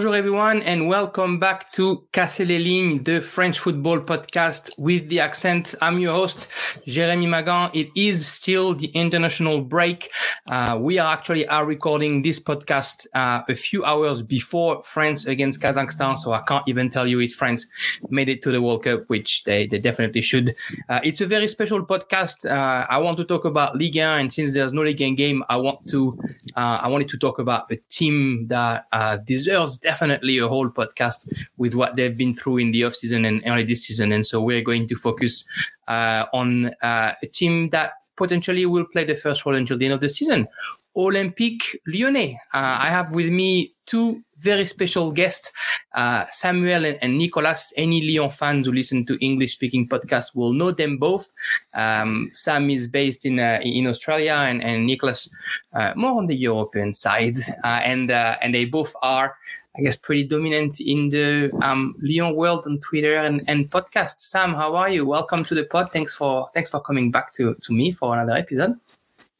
je Everyone and welcome back to Casser les lignes, the French football podcast with the accent. I'm your host, Jérémy Magan. It is still the international break. Uh, we are actually are recording this podcast uh, a few hours before France against Kazakhstan, so I can't even tell you if France made it to the World Cup, which they, they definitely should. Uh, it's a very special podcast. Uh, I want to talk about Ligue 1, and since there's no Ligue 1 game, I want to uh, I wanted to talk about a team that uh, deserves definitely a whole podcast with what they've been through in the off season and early this season. And so we're going to focus uh, on uh, a team that potentially will play the first role until the end of the season. Olympique Lyonnais. Uh, I have with me two very special guests, uh, Samuel and, and, Nicolas. Any Lyon fans who listen to English speaking podcasts will know them both. Um, Sam is based in uh, in Australia, and, and Nicolas uh, more on the European side, uh, and uh, and they both are. I guess pretty dominant in the um, Lyon world on Twitter and, and podcast. Sam, how are you? Welcome to the pod. Thanks for thanks for coming back to, to me for another episode.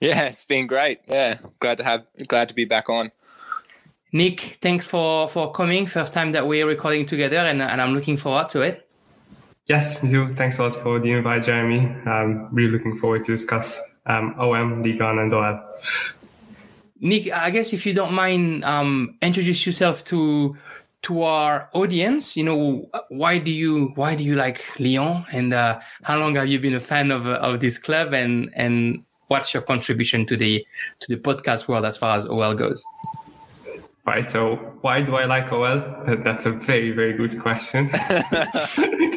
Yeah, it's been great. Yeah, glad to have glad to be back on. Nick, thanks for for coming. First time that we're recording together, and, and I'm looking forward to it. Yes, me too. Thanks a lot for the invite, Jeremy. I'm really looking forward to discuss um, OM, Ligue 1, and OL. Nick, I guess if you don't mind, um, introduce yourself to to our audience. You know, why do you why do you like Lyon, and uh, how long have you been a fan of of this club, and and what's your contribution to the to the podcast world as far as OL goes? Right. So why do I like OL? That's a very, very good question.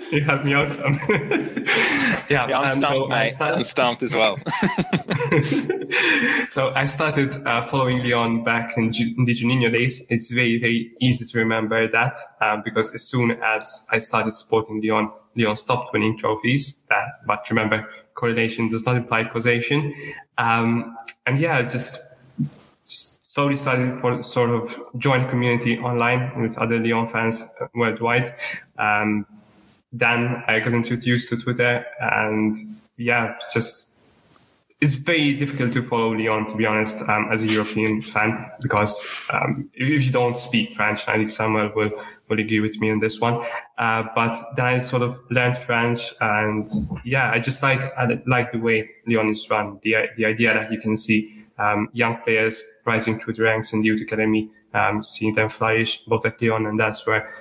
you help me out some. yeah, yeah, I'm um, stumped, so mate. Started... I'm stumped as well. so I started uh, following Lyon back in, Ju- in, the Juninho days. It's very, very easy to remember that um, because as soon as I started supporting Lyon, Lyon stopped winning trophies. That, but remember, correlation does not imply causation. Um, and yeah, it's just slowly started for sort of joint community online with other Lyon fans worldwide. Um, then I got introduced to Twitter and yeah, just it's very difficult to follow Lyon, to be honest, um, as a European fan, because um, if you don't speak French, I think Samuel will, will agree with me on this one. Uh, but then I sort of learned French and yeah, I just like, I like the way Lyon is run, the, the idea that you can see um, young players rising through the ranks in the youth academy, um, seeing them flourish both at Lyon, and that's where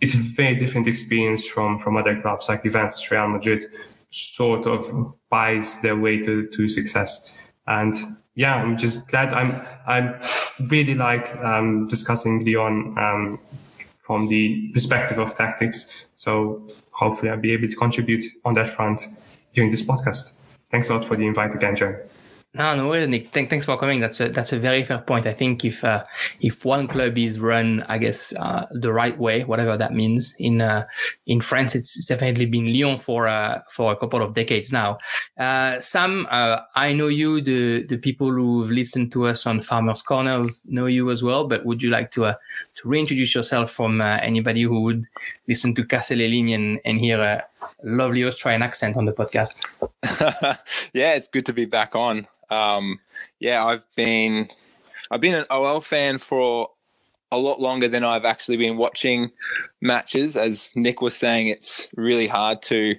it's a very different experience from from other clubs like Juventus, Real Madrid, sort of buys their way to, to success. And yeah, I'm just glad I'm I really like um, discussing Lyon um, from the perspective of tactics. So hopefully I'll be able to contribute on that front during this podcast. Thanks a lot for the invite again, Joe. No, no worries, Nick. Thank, thanks for coming. That's a that's a very fair point. I think if uh, if one club is run, I guess uh, the right way, whatever that means, in uh, in France, it's, definitely been Lyon for uh, for a couple of decades now. Uh, Sam, uh, I know you. The the people who've listened to us on Farmers Corners know you as well. But would you like to to reintroduce yourself from anybody who would listen to les and, and hear a lovely Australian accent on the podcast? yeah, it's good to be back on. Um, yeah, I've been I've been an OL fan for a lot longer than I've actually been watching matches. As Nick was saying, it's really hard to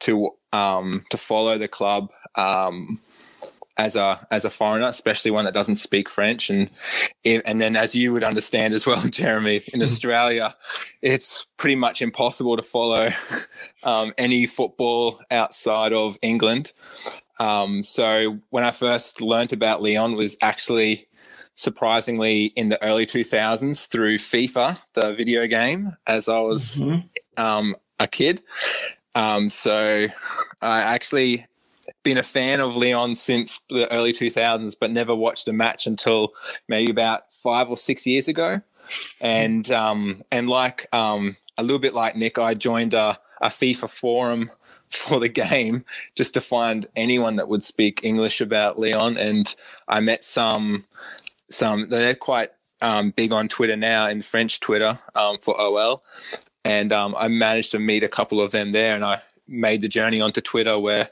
to um, to follow the club um, as a as a foreigner, especially one that doesn't speak French. And and then, as you would understand as well, Jeremy, in mm-hmm. Australia, it's pretty much impossible to follow um, any football outside of England. Um, so when I first learnt about Lyon was actually surprisingly in the early 2000s through FIFA, the video game, as I was mm-hmm. um, a kid. Um, so I actually been a fan of Lyon since the early 2000s, but never watched a match until maybe about five or six years ago. And um, and like um, a little bit like Nick, I joined a, a FIFA forum for the game just to find anyone that would speak English about Lyon. And I met some, some they're quite um, big on Twitter now in French Twitter um, for OL. And um, I managed to meet a couple of them there, and I made the journey onto Twitter where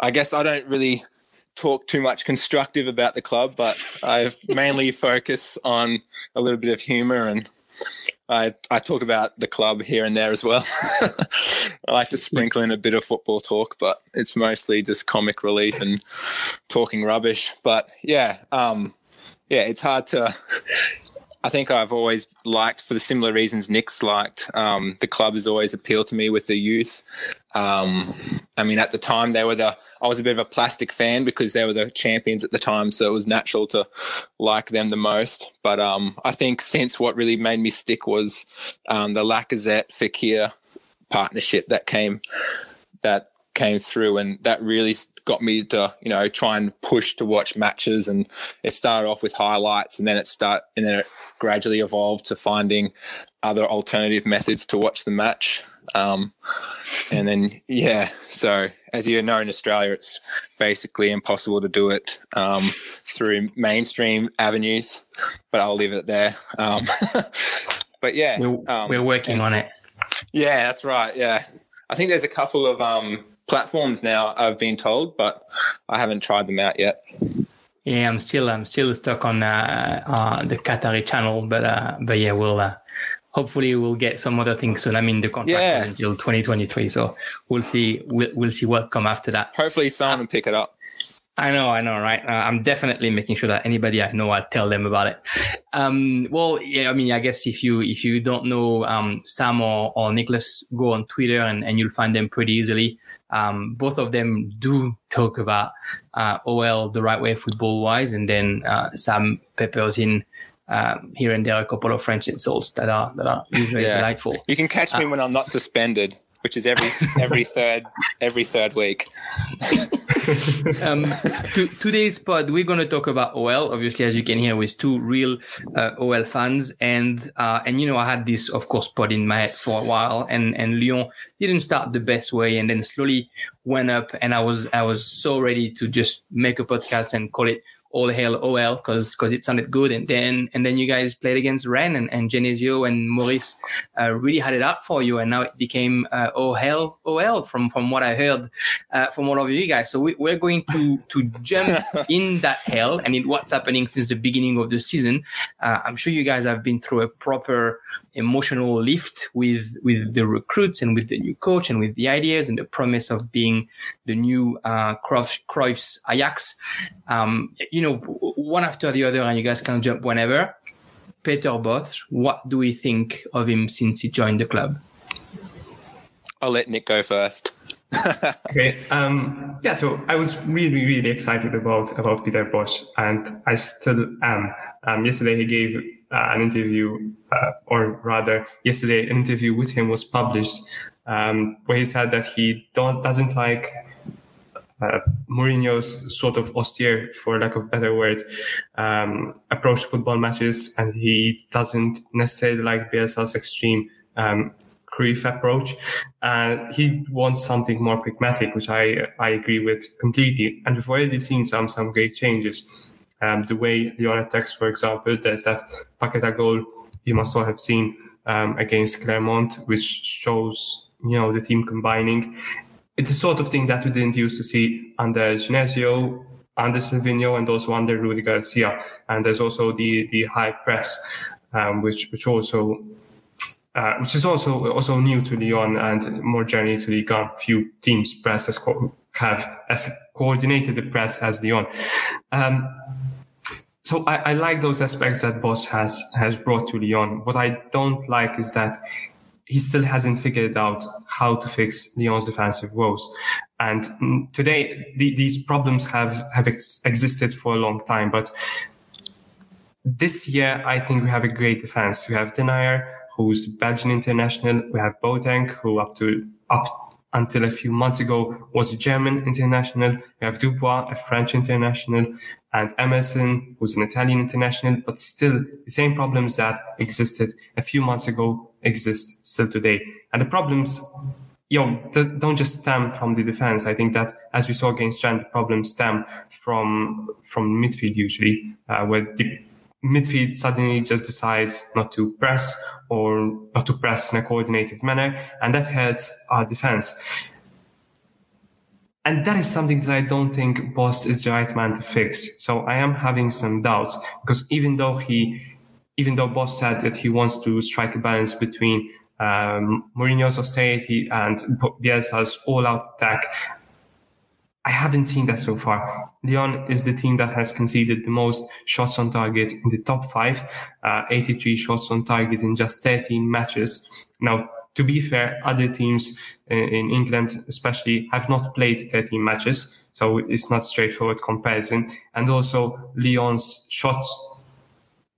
I guess I don't really talk too much constructive about the club, but I mainly focus on a little bit of humor and I, I talk about the club here and there as well. I like to sprinkle in a bit of football talk, but it's mostly just comic relief and talking rubbish. But yeah, um, yeah, it's hard to. I think I've always liked, for the similar reasons Nick's liked, um, the club has always appealed to me with the youth. Um, I mean, at the time, they were the, I was a bit of a plastic fan because they were the champions at the time. So it was natural to like them the most. But um, I think since what really made me stick was um, the Lacazette Fekir partnership that came, that came through and that really got me to you know try and push to watch matches and it started off with highlights and then it start and then it gradually evolved to finding other alternative methods to watch the match. Um, and then, yeah, so as you know, in Australia, it's basically impossible to do it um, through mainstream avenues, but I'll leave it there. Um, but yeah, we're, um, we're working on it. Yeah, that's right. Yeah. I think there's a couple of um, platforms now, I've been told, but I haven't tried them out yet. Yeah, I'm still I'm still stuck on uh, uh, the Qatari channel, but uh, but yeah, we'll uh, hopefully we'll get some other things soon. I mean, the contract yeah. until 2023, so we'll see we'll, we'll see what come after that. Hopefully, someone will pick it up. I know, I know, right? Uh, I'm definitely making sure that anybody I know, I'll tell them about it. Um, well, yeah, I mean, I guess if you if you don't know um, Sam or, or Nicholas, go on Twitter and, and you'll find them pretty easily. Um, both of them do talk about uh, OL the right way, football wise, and then uh, Sam peppers in um, here and there a couple of French insults that are that are usually yeah. delightful. You can catch me uh, when I'm not suspended which is every every third every third week. um, to, today's pod, we're going to talk about OL. Obviously, as you can hear, with two real uh, OL fans, and uh, and you know, I had this, of course, pod in my head for a while, and and Lyon didn't start the best way, and then slowly went up, and I was I was so ready to just make a podcast and call it all hail OL because because it sounded good. And then and then you guys played against Rennes and, and Genesio and Maurice uh, really had it out for you. And now it became uh, all hail OL from from what I heard uh, from all of you guys. So we, are going to to jump in that hell. And in what's happening since the beginning of the season uh, I'm sure you guys have been through a proper emotional lift with with the recruits and with the new coach and with the ideas and the promise of being the new uh, Cruyff's Ajax um, you know, one after the other, and you guys can jump whenever. Peter Bosz, what do we think of him since he joined the club? I'll let Nick go first. okay. Um, yeah. So I was really, really excited about about Peter Bosz, and I still am. Um, yesterday he gave uh, an interview, uh, or rather, yesterday an interview with him was published, um, where he said that he doesn't like uh, Mourinho's sort of austere, for lack of better word, um, approach to football matches, and he doesn't necessarily like Bielsa's extreme um, approach. And he wants something more pragmatic, which I I agree with completely. And we've already seen some some great changes. Um, the way Lyon attacks, for example, there's that Paqueta goal you must all have seen um, against Clermont, which shows you know the team combining it's the sort of thing that we didn't used to see under Genesio, under Silvinho, and also under Rudi Garcia. And there's also the the high press, um, which which also uh, which is also also new to Lyon and more generally to Ligue Few teams press as co- have as coordinated the press as Lyon. Um, so I, I, like those aspects that Bosz has has brought to Lyon. What I don't like is that he still hasn't figured out how to fix Lyon's defensive woes. And mm, today, the, these problems have, have ex- existed for a long time. But this year, I think we have a great defense. We have Denayer, who's Belgian international. We have Boateng, who up to, up until a few months ago was a German international. We have Dubois, a French international, and Emerson, who's an Italian international, but still the same problems that existed a few months ago exist still today. And the problems, you know, don't just stem from the defense. I think that as we saw against Strand, the problems stem from, from midfield usually, uh, where the midfield suddenly just decides not to press or not to press in a coordinated manner, and that hurts our defense. And that is something that I don't think Bosz is the right man to fix. So I am having some doubts because even though he even though Bosz said that he wants to strike a balance between um, Mourinho's austerity and Bielsa's all-out attack, I haven't seen that so far. Lyon is the team that has conceded the most shots on target in the top five, uh, 83 shots on target in just 13 matches. Now, to be fair, other teams in England, especially, have not played 13 matches. So it's not straightforward comparison. And also Lyon's shots,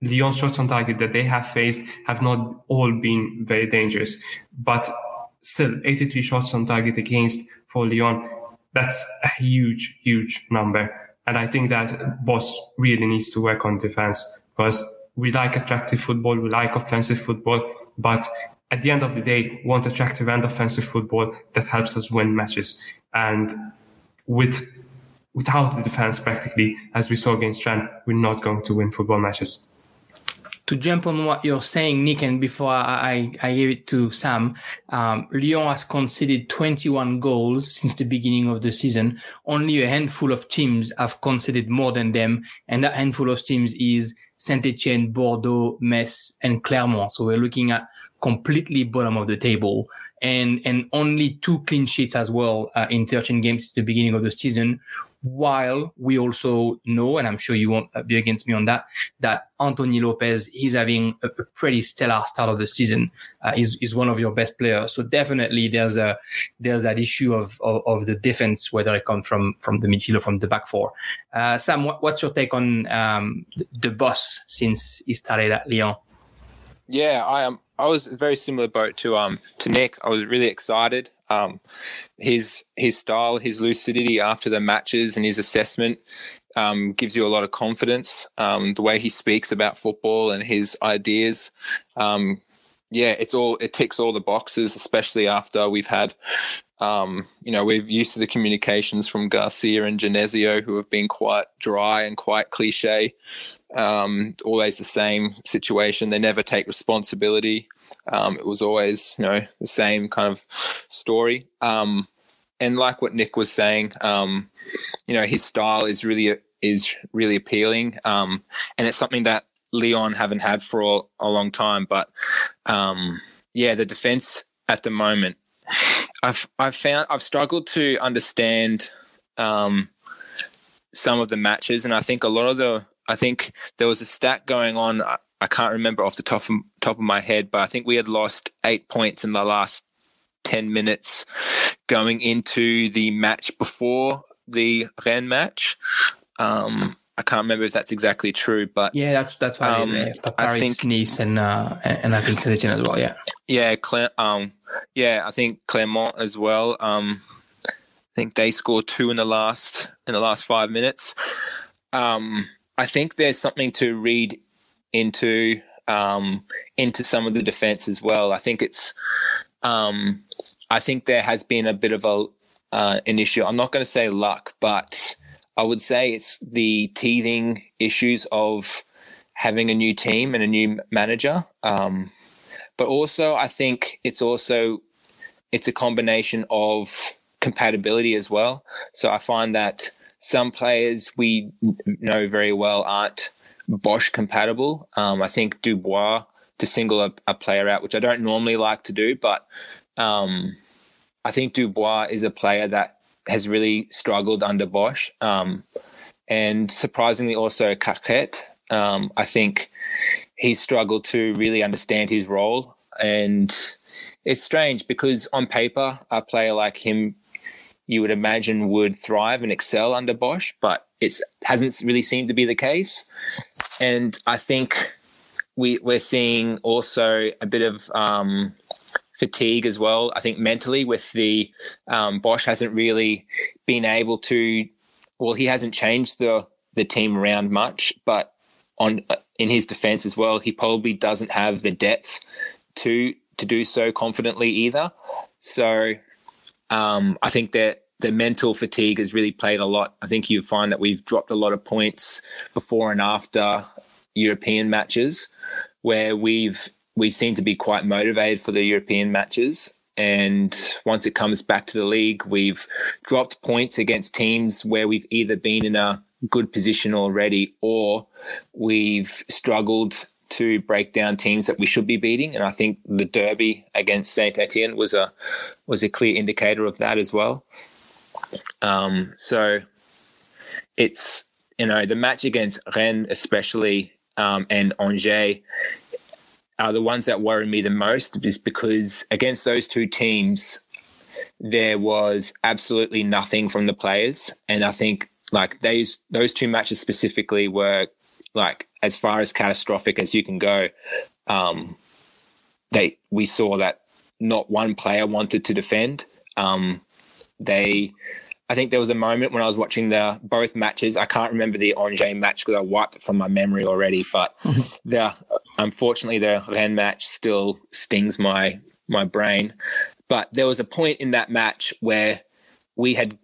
Lyon's shots on target that they have faced have not all been very dangerous, but still 83 shots on target against for Lyon that's a huge, huge number. And I think that Bosz really needs to work on defense because we like attractive football, we like offensive football, but at the end of the day, want attractive and offensive football that helps us win matches. And with without the defense, practically, as we saw against Trent, we're not going to win football matches to jump on what you're saying, Nick, and before I, I give it to Sam, um, Lyon has conceded 21 goals since the beginning of the season. Only a handful of teams have conceded more than them, and that handful of teams is Saint-Etienne, Bordeaux, Metz, and Clermont. So we're looking at completely bottom of the table, and and only two clean sheets as well uh, in 13 games since the beginning of the season while we also know, and I'm sure you won't be against me on that, that Anthony Lopez is having a, pretty stellar start of the season. Uh, is one of your best players. So definitely there's a there's that issue of of, of the defense, whether it comes from from the midfield or from the back four. Uh, Sam, what, what's your take on um, the, Bosz since he started at Lyon? Yeah, I am. I was very similar boat to um to Nick. I was really excited. Um, his his style, his lucidity after the matches, and his assessment um, gives you a lot of confidence. Um, the way he speaks about football and his ideas, um, yeah, it's all it ticks all the boxes. Especially after we've had, um, you know, we're used to the communications from Garcia and Genesio, who have been quite dry and quite cliche um, always the same situation. They never take responsibility. Um, it was always, you know, the same kind of story. Um, and like what Nick was saying, um, you know, his style is really is really appealing, um, and it's something that Lyon haven't had for a, long time. But um, yeah, the defense at the moment, I've I've found I've struggled to understand some of the matches, and I think a lot of the I think there was a stat going on. I can't remember off the top of, top of my head, but I think we had lost eight points in the last 10 minutes going into the match before the Rennes match. Um, I can't remember if that's exactly true, but yeah, that's that's why um, I, I think Nice and uh, and I think Saint as well. Yeah, yeah, um, yeah, I think Clermont as well. Um, I think they scored two in the last in the last five minutes. Um, I think there's something to read into um, into some of the defense as well. I think it's um, I think there has been a bit of a uh, an issue. I'm not going to say luck, but I would say it's the teething issues of having a new team and a new manager. Um, but also, I think it's also it's a combination of compatibility as well. So I find that some players we know very well aren't Bosz compatible. Um, I think Dubois to single a, a, player out, which I don't normally like to do, but um, I think Dubois is a player that has really struggled under Bosz. Um, and surprisingly, also Caqueret. Um, I think he struggled to really understand his role. And it's strange because on paper, a player like him you would imagine would thrive and excel under Bosz, but it hasn't really seemed to be the case. And I think we, we're seeing also a bit of um, fatigue as well. I think mentally with the um, Bosz hasn't really been able to. Well, he hasn't changed the the team around much, but on in his defense as well, he probably doesn't have the depth to to do so confidently either. So um, I think that the mental fatigue has really played a lot. I think you find that we've dropped a lot of points before and after European matches, where we've we seem to be quite motivated for the European matches. And once it comes back to the league, we've dropped points against teams where we've either been in a good position already or we've struggled to break down teams that we should be beating, and I think the derby against Saint Etienne was a was a clear indicator of that as well. Um, so it's you know the match against Rennes especially um, and Angers are the ones that worry me the most, is because against those two teams there was absolutely nothing from the players, and I think like those those two matches specifically were like as far as catastrophic as you can go. Um, they we saw that not one player wanted to defend. Um, they, I think there was a moment when I was watching the both matches. I can't remember the Angers match because I wiped it from my memory already. But the unfortunately the Rennes match still stings my my brain. But there was a point in that match where we had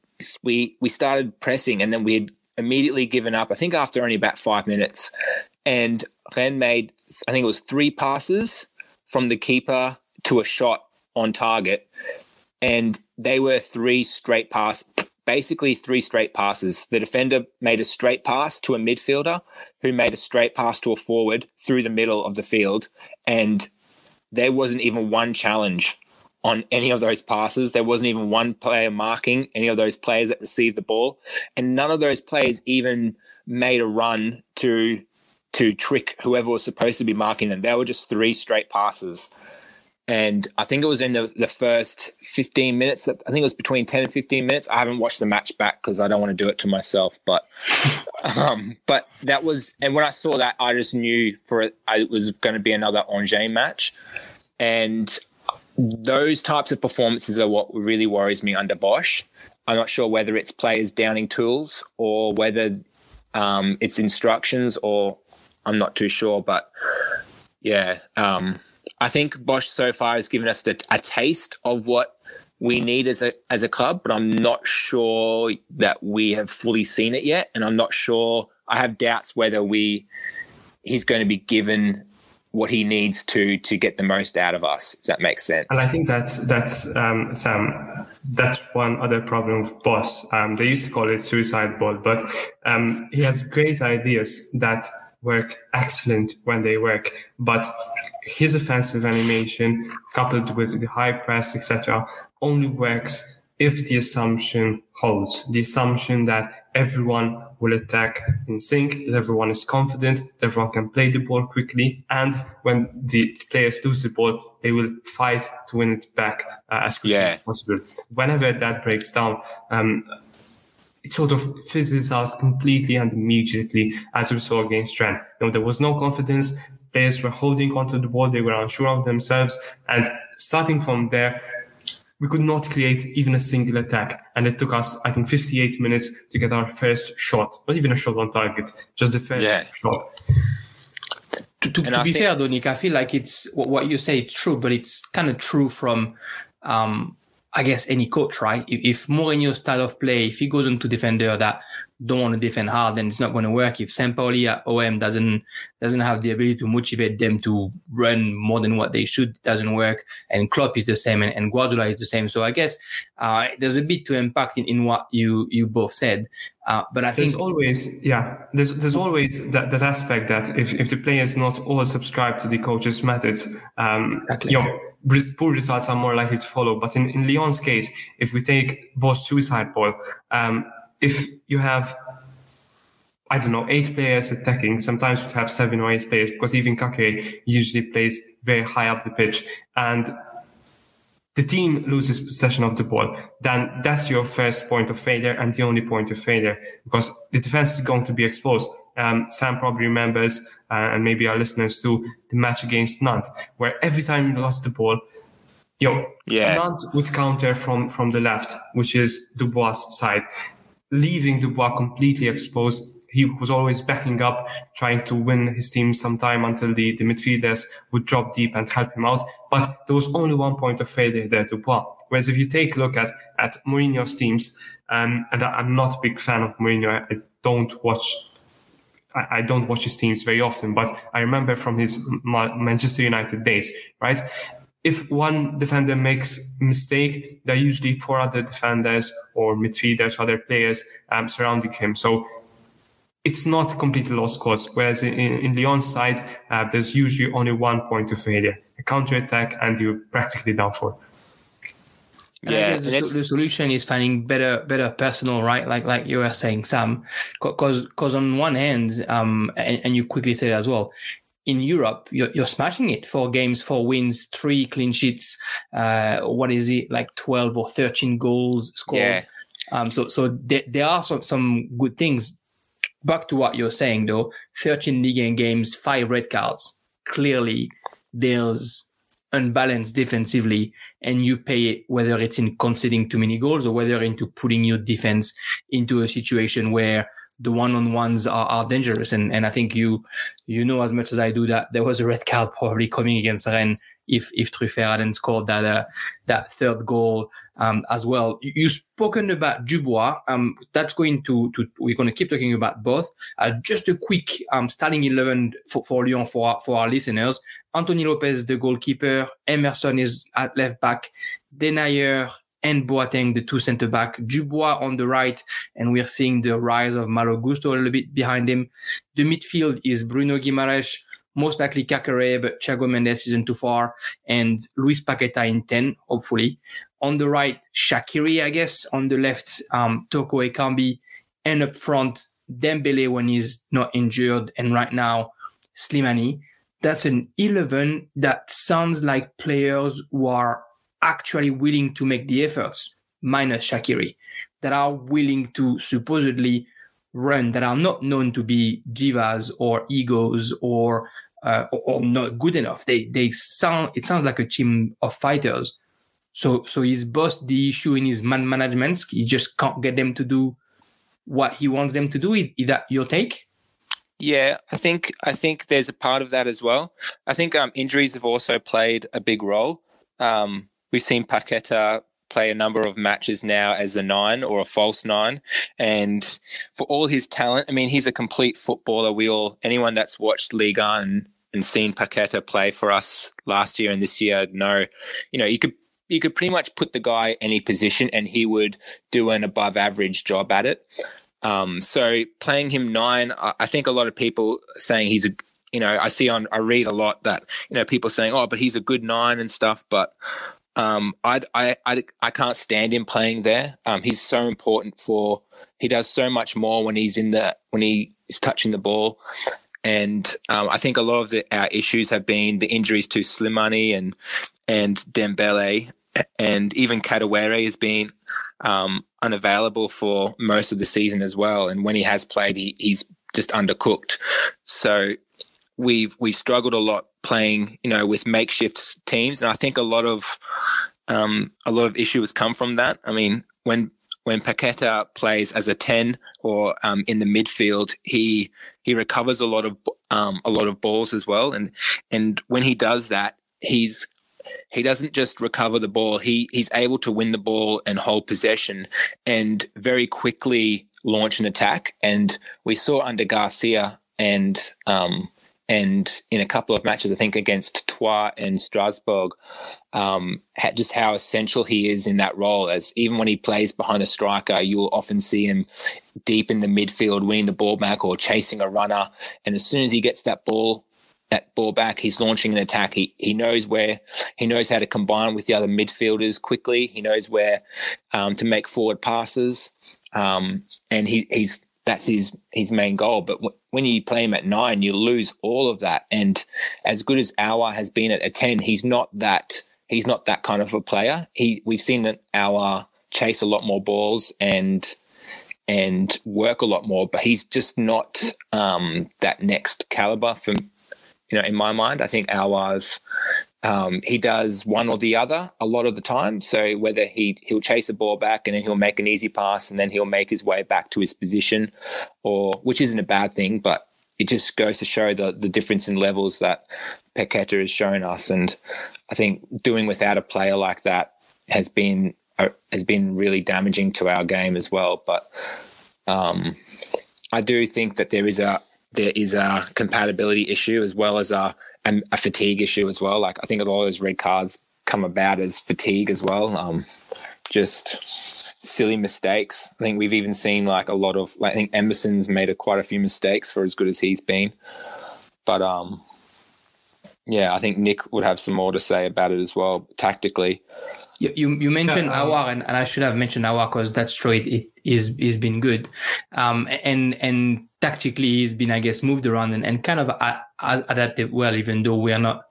we we started pressing and then we had immediately given up. I think after only about five minutes, and Rennes made I think it was three passes from the keeper to a shot on target, and they were three straight pass, basically three straight passes. The defender made a straight pass to a midfielder, who made a straight pass to a forward through the middle of the field, and there wasn't even one challenge on any of those passes. There wasn't even one player marking any of those players that received the ball, and none of those players even made a run to to trick whoever was supposed to be marking them. They were just three straight passes. And I think it was in the, the first 15 minutes. I think it was between 10 and 15 minutes. I haven't watched the match back because I don't want to do it to myself. But, um, but that was, and when I saw that, I just knew for it, it was going to be another Angers match. And those types of performances are what really worries me under Bosz. I'm not sure whether it's players downing tools or whether um, it's instructions, or I'm not too sure. But yeah, um, I think Bosz so far has given us a taste of what we need as a as a club, but I'm not sure that we have fully seen it yet, and I'm not sure. I have doubts whether we he's going to be given what he needs to to get the most out of us. If that makes sense. And I think that's that's um, Sam. That's one other problem with Bosz. Um, they used to call it suicide ball, but um, he has great ideas that work excellent when they work. But his offensive animation, coupled with the high press, etc., only works if the assumption holds. The assumption that everyone will attack in sync, that everyone is confident, that everyone can play the ball quickly, and when the players lose the ball, they will fight to win it back uh, as quickly yeah. as possible. Whenever that breaks down, um, it sort of fizzles out completely and immediately, as we saw against Rennes. You know, there was no confidence. Players were holding onto the ball. They were unsure of themselves. And starting from there, we could not create even a single attack. And it took us, I think, 58 minutes to get our first shot. Not even a shot on target, just the first yeah. shot. To, to, to be think- fair, Donik, I feel like it's what you say, it's true, but it's kind of true from, um, I guess, any coach, right? If, if Mourinho's style of play, if he goes into defender that don't want to defend hard, then it's not going to work. If Sampaoli at OM doesn't doesn't have the ability to motivate them to run more than what they should, it doesn't work. And Klopp is the same, and, and Guardiola is the same. So I guess uh, there's a bit to impact in, in what you you both said. Uh, but I there's think always yeah there's there's always that, that aspect that if, if the players not all subscribed to the coach's methods, um, exactly. you know poor results are more likely to follow. But in, in Lyon's case, if we take Bosz suicide ball, um, if you have I don't know, eight players attacking. Sometimes you'd have seven or eight players because even Caqueret usually plays very high up the pitch and the team loses possession of the ball. Then that's your first point of failure and the only point of failure because the defense is going to be exposed. Um, Sam probably remembers, and maybe our listeners too, the match against Nantes, where every time you lost the ball, you know, yeah. Nantes would counter from, from the left, which is Dubois' side leaving Dubois completely exposed. He was always backing up, trying to win his team some time until the, the midfielders would drop deep and help him out. But there was only one point of failure there, Dubois. Whereas if you take a look at, at Mourinho's teams, um, and I'm not a big fan of Mourinho, I don't watch I don't watch his teams very often, but I remember from his Manchester United days, right? if one defender makes mistake, there are usually four other defenders or midfielders, other players um, surrounding him. So it's not completely lost cause. Whereas in, in Lyon's side, uh, there's usually only one point of failure, a counter attack, and you're practically down for. Yeah, the, the, solution is finding better, better personal, right? Like, like you were saying, Sam, because, because on one hand, um, and, and you quickly said as well, in Europe, you're, you're, smashing it. Four games, four wins, three clean sheets. Uh, what is it like? Twelve or thirteen goals scored. Yeah. Um, so, so there, there are some, some good things. Back to what you're saying though, 13 league games, five red cards. Clearly, there's unbalanced defensively, and you pay it whether it's in conceding too many goals or whether into putting your defense into a situation where the one-on-ones are, are dangerous. And, and I think you, you know, as much as I do that there was a red card probably coming against Rennes if, if Truffert hadn't scored that, uh, that third goal, um, as well. You've spoken about Dubois. Um, that's going to, to, we're going to keep talking about both. Uh, just a quick, um, starting 11 for, for Lyon for our, for our listeners. Anthony Lopez, the goalkeeper. Emerson is at left back. Denayer and Boateng, the two centre back, Dubois on the right, and we're seeing the rise of Malo Gusto a little bit behind him. The midfield is Bruno Guimaraes, most likely Caqueret, but Thiago Mendes isn't too far, and Luis Paqueta in 10, hopefully. On the right, Shaqiri, I guess. On the left, um, Toko Ekambi, and up front, Dembele when he's not injured, and right now, Slimani. That's an 11 that sounds like players who are actually willing to make the efforts, minus Shaqiri, that are willing to supposedly run, that are not known to be divas or egos or uh, or, not good enough. They they sound it sounds like a team of fighters. So so his Bosz the issue in his man management. He just can't get them to do what he wants them to do. Is, is that your take? Yeah, I think I think there's a part of that as well. I think um, injuries have also played a big role. Um, We've seen Paqueta play a number of matches now as a nine or a false nine. And for all his talent, I mean, he's a complete footballer. We all, anyone that's watched Liga and, and seen Paqueta play for us last year and this year know, you know, you could you could pretty much put the guy any position and he would do an above average job at it. Um, so playing him nine, I think a lot of people saying he's a, you know, I see on, I read a lot that, you know, people saying, oh, but he's a good nine and stuff. But um, I, I, I, I can't stand him playing there. Um, he's so important for. He does so much more when he's in the when he is touching the ball, and um, I think a lot of the, our issues have been the injuries to Slimani and and Dembele, and even Kadewere has been um, unavailable for most of the season as well. And when he has played, he, he's just undercooked. So we've we've struggled a lot playing, you know, with makeshift teams, and I think a lot of um, a lot of issues come from that. I mean, when when Paqueta plays as a ten or um, in the midfield, he he recovers a lot of um, a lot of balls as well, and and when he does that, he's he doesn't just recover the ball; he he's able to win the ball and hold possession, and very quickly launch an attack. And we saw under Garcia and um, and in a couple of matches, I think against Troyes and Strasbourg, um, just how essential he is in that role. As even when he plays behind a striker, you will often see him deep in the midfield, winning the ball back or chasing a runner. And as soon as he gets that ball, that ball back, he's launching an attack. He he knows where he knows how to combine with the other midfielders quickly. He knows where um, to make forward passes, um, and he he's that's his his main goal. But w- when you play him at nine, you lose all of that. And as good as Aouar has been at a ten, he's not that he's not that kind of a player. He we've seen Aouar chase a lot more balls and and work a lot more, but he's just not um, that next caliber from you know in my mind. I think Aouar's um, he does one or the other a lot of the time. So whether he he'll chase a ball back and then he'll make an easy pass and then he'll make his way back to his position, or which isn't a bad thing, but it just goes to show the the difference in levels that Paqueta has shown us. And I think doing without a player like that has been uh, has been really damaging to our game as well. But um, I do think that there is a there is a compatibility issue as well as a and a fatigue issue as well. Like I think a lot of those red cards come about as fatigue as well. Um, just silly mistakes. I think we've even seen like a lot of like I think Emerson's made a, quite a few mistakes for as good as he's been. But um yeah, I think Nick would have some more to say about it as well, tactically. You you, you mentioned yeah, um, Aouar, and, and I should have mentioned Aouar because that's true. It, it is has is been good, um, and and tactically he's been I guess moved around and, and kind of a, adapted well, even though we are not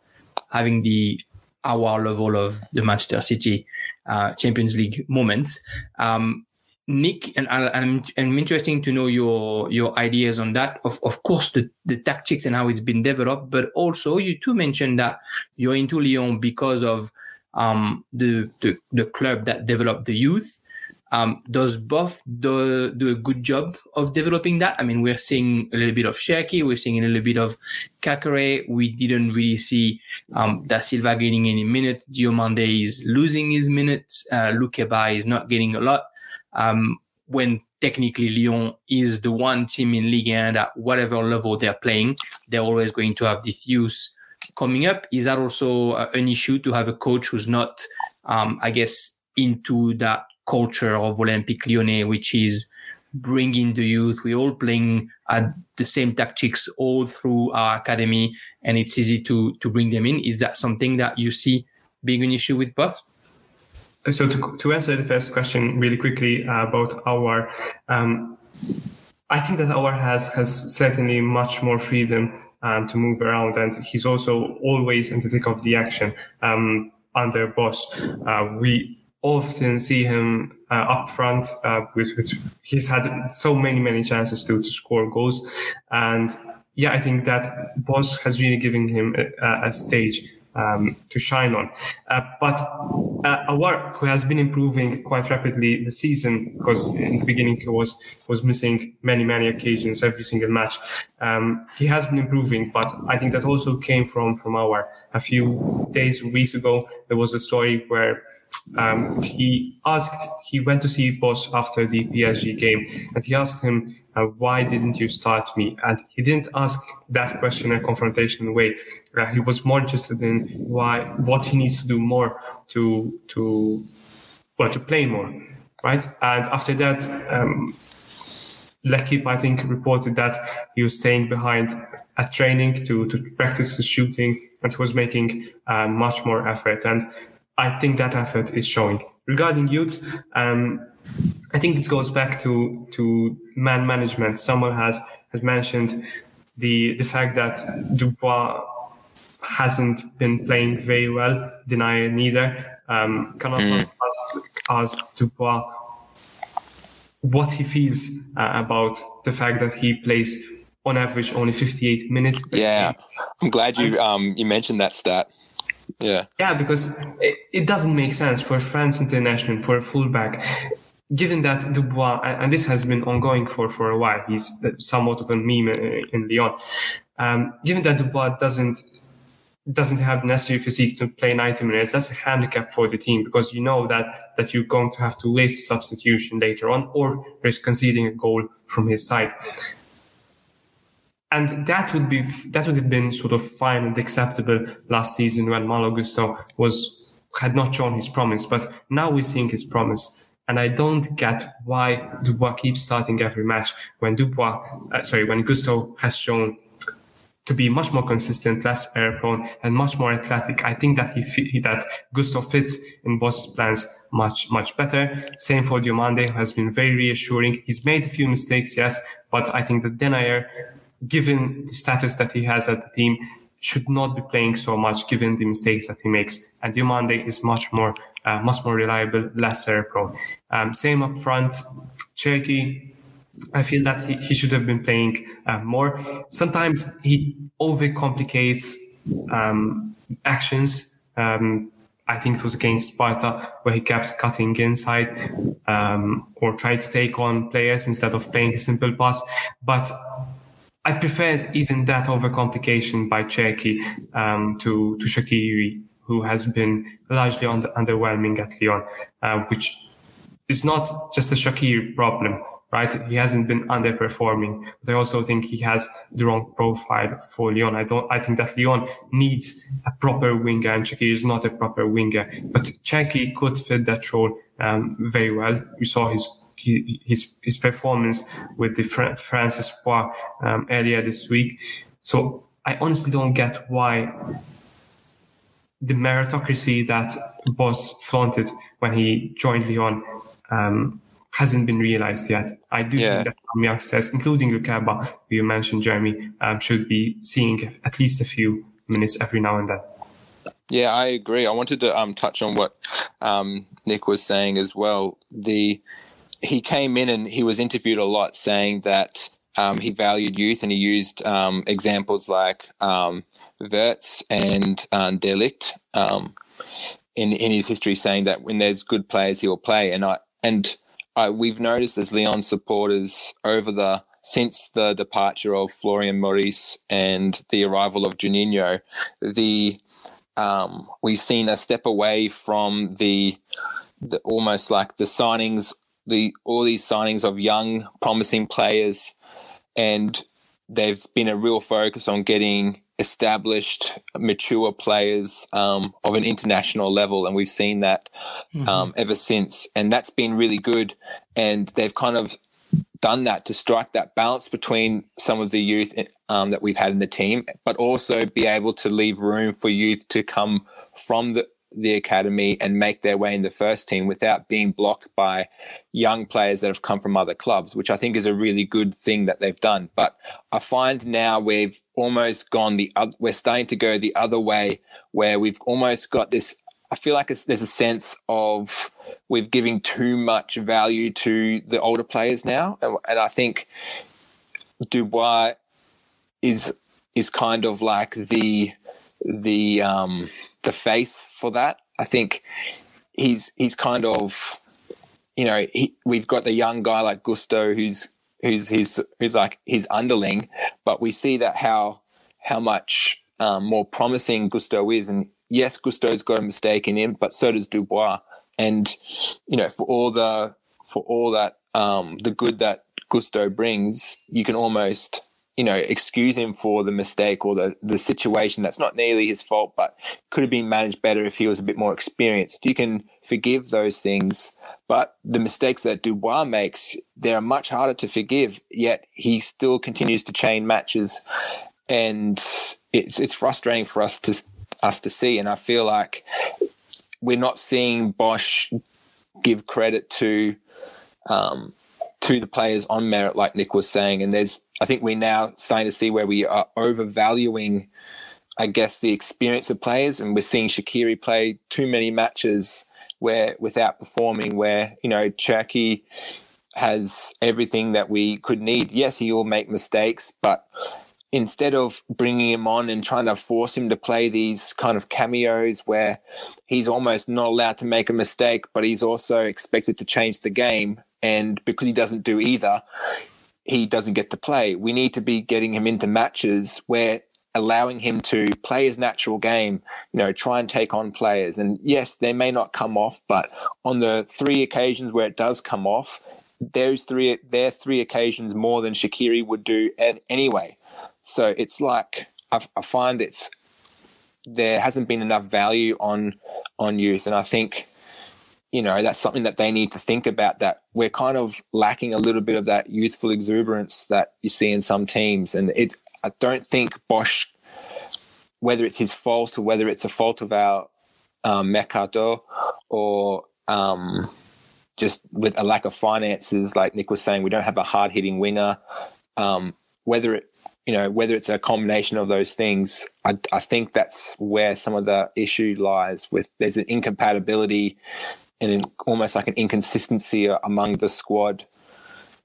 having the our level of the Manchester City uh, Champions League moments. Um, Nick, and I'm, I'm interesting to know your your ideas on that. Of of course, the, the tactics and how it's been developed, but also you too mentioned that you're into Lyon because of um, the, the the club that developed the youth. Um, does Bosz do, do a good job of developing that? I mean, we're seeing a little bit of Cherki, we're seeing a little bit of Caqueret. We didn't really see um, Da Silva getting any minutes. Diomande is losing his minutes. Uh, Lukeba is not getting a lot um, when technically Lyon is the one team in Ligue 1 at whatever level they're playing, they're always going to have this use coming up. Is that also uh, an issue to have a coach who's not, um, I guess, into that culture of Olympique Lyonnais, which is bringing the youth. We're all playing at the same tactics all through our academy, and it's easy to to bring them in. Is that something that you see being an issue with Bosz? So to, to answer the first question really quickly about Aouar, um, I think that Aouar has has certainly much more freedom um, to move around, and he's also always in the thick of the action um, under Bosz. Uh, we often see him uh, up front, uh, with, with he's had so many many chances to to score goals, and yeah, I think that Bosz has really given him a, a stage um, to shine on. Uh, but uh, Aouar, who has been improving quite rapidly the season, because in the beginning he was was missing many many occasions every single match. Um, he has been improving, but I think that also came from from Aouar. A few days weeks ago, there was a story where um, he asked, he went to see Bosz after the PSG game, and he asked him, uh, "Why didn't you start me?" And he didn't ask that question in a confrontational way. Uh, he was more interested in why, what he needs to do more to to well to play more, right? And after that. Um, L'Equipe, I think, reported that he was staying behind at training to, to practice his shooting and he was making uh, much more effort. And I think that effort is showing. Regarding youth, um, I think this goes back to to man management. Someone has has mentioned the the fact that Dubois hasn't been playing very well. Denayer neither. Um, can I mm. ask, ask Dubois what he feels uh, about the fact that he plays on average only 58 minutes? Yeah, I'm glad you um, you mentioned that stat. Yeah. Yeah, because it, it doesn't make sense for France international, for a fullback, given that Dubois, and this has been ongoing for, for a while, he's somewhat of a meme in Lyon. Um, given that Dubois doesn't doesn't have necessary physique to play 90 minutes, that's a handicap for the team because you know that that you're going to have to waste substitution later on or risk conceding a goal from his side and that would be that would have been sort of fine and acceptable last season when Malo Gusto was had not shown his promise, but now we're seeing his promise. And I don't get why Dubois keeps starting every match when Dubois, uh, sorry, when Gusto has shown to be much more consistent, less error prone, and much more athletic. I think that he, that Gusto fits in Bosz's plans much much better. Same for Diomande, who has been very reassuring. He's made a few mistakes, yes, but I think that Denayer given the status that he has at the team, should not be playing so much given the mistakes that he makes. And Diomande is much more, uh, much more reliable, less prone. Um, same up front, Cherki. I feel that he, he should have been playing uh, more. Sometimes he overcomplicates um, actions. Um, I think it was against Sparta where he kept cutting inside um, or tried to take on players instead of playing a simple pass. But I preferred even that overcomplication by Cherki um, to to Shaqiri, who has been largely under, underwhelming at Lyon, uh, which is not just a Shaqiri problem. right? He hasn't been underperforming, but I also think he has the wrong profile for Lyon. I don't, I think that Lyon needs a proper winger and Cherki is not a proper winger, but Cherki could fit that role um, very well. We saw his his his performance with the France Espoir um, earlier this week. So I honestly don't get why the meritocracy that Bosz flaunted when he joined Lyon um, hasn't been realized yet. I do yeah. think that some youngsters, including Lukeba, who you mentioned, Jeremy, um, should be seeing at least a few minutes every now and then. Yeah, I agree. I wanted to um, touch on what um, Nick was saying as well. The he came in and he was interviewed a lot, saying that um, he valued youth and he used um, examples like um, Wirtz and Ligt um, in in his history, saying that when there's good players, he will play. And I and I, we've noticed as Lyon supporters over the since the departure of Florian Maurice and the arrival of Juninho, the um, we've seen a step away from the, the almost like the signings, the all these signings of young, promising players, and there's been a real focus on getting established, mature players um, of an international level, and we've seen that mm-hmm. um, ever since, and that's been really good. And they've kind of done that to strike that balance between some of the youth um, that we've had in the team, but also be able to leave room for youth to come from the the academy and make their way in the first team without being blocked by young players that have come from other clubs, which I think is a really good thing that they've done. But I find now we've almost gone the other, we're starting to go the other way where we've almost got this. I feel like there's a sense of we're giving too much value to the older players now, and, and I think Dubois is is kind of like the the um, the face for that. I think he's he's kind of you know he, we've got the young guy like Gusto who's who's his who's like his underling, but we see that how how much um, more promising Gusto is, and yes, Gusto's got a mistake in him, but so does Dubois, and you know for all the for all that um, the good that Gusto brings, you can almost you know, excuse him for the mistake or the, the situation that's not nearly his fault, but could have been managed better if he was a bit more experienced. You can forgive those things, but the mistakes that Dubois makes, they're much harder to forgive, yet he still continues to chain matches. And it's, it's frustrating for us to, us to see. And I feel like we're not seeing Bosz give credit to, um, to the players on merit, like Nick was saying. And there's, I think we're now starting to see where we are overvaluing, I guess, the experience of players. And we're seeing Shaqiri play too many matches where without performing, where, you know, Cherki has everything that we could need. Yes, he will make mistakes, but instead of bringing him on and trying to force him to play these kind of cameos where he's almost not allowed to make a mistake, but he's also expected to change the game. And because he doesn't do either, he doesn't get to play. We need to be getting him into matches where allowing him to play his natural game, you know, try and take on players. And yes, they may not come off, but on the three occasions where it does come off, there's three there's three occasions more than Shaqiri would do anyway. So it's like I, I find it's there hasn't been enough value on on youth, and I think you know that's something that they need to think about that we're kind of lacking a little bit of that youthful exuberance that you see in some teams. And it i don't think Bosz whether it's his fault or whether it's a fault of our um, mercato or um, just with a lack of finances like nick was saying we don't have a hard-hitting winger. Um, whether it you know whether it's a combination of those things I, I think that's where some of the issue lies with there's an incompatibility and almost like an inconsistency among the squad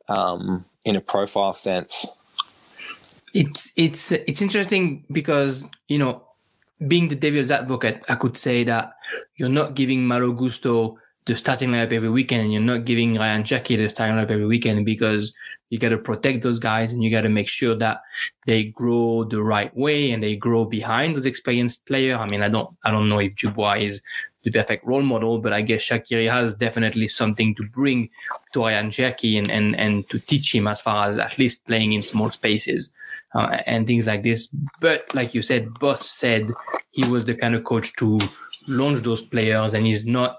um, in a profile sense. It's it's it's interesting because you know, being the devil's advocate, I could say that you're not giving Malo Gusto the starting lineup every weekend, and you're not giving Ryan Cherki the starting lineup every weekend because you got to protect those guys and you got to make sure that they grow the right way and they grow behind those experienced player. I mean, I don't, I don't know if Dubois is the perfect role model, but I guess Shaqiri has definitely something to bring to Ryan Cherki and, and, and to teach him as far as at least playing in small spaces uh, and things like this. But like you said, Bosz said he was the kind of coach to launch those players and he's not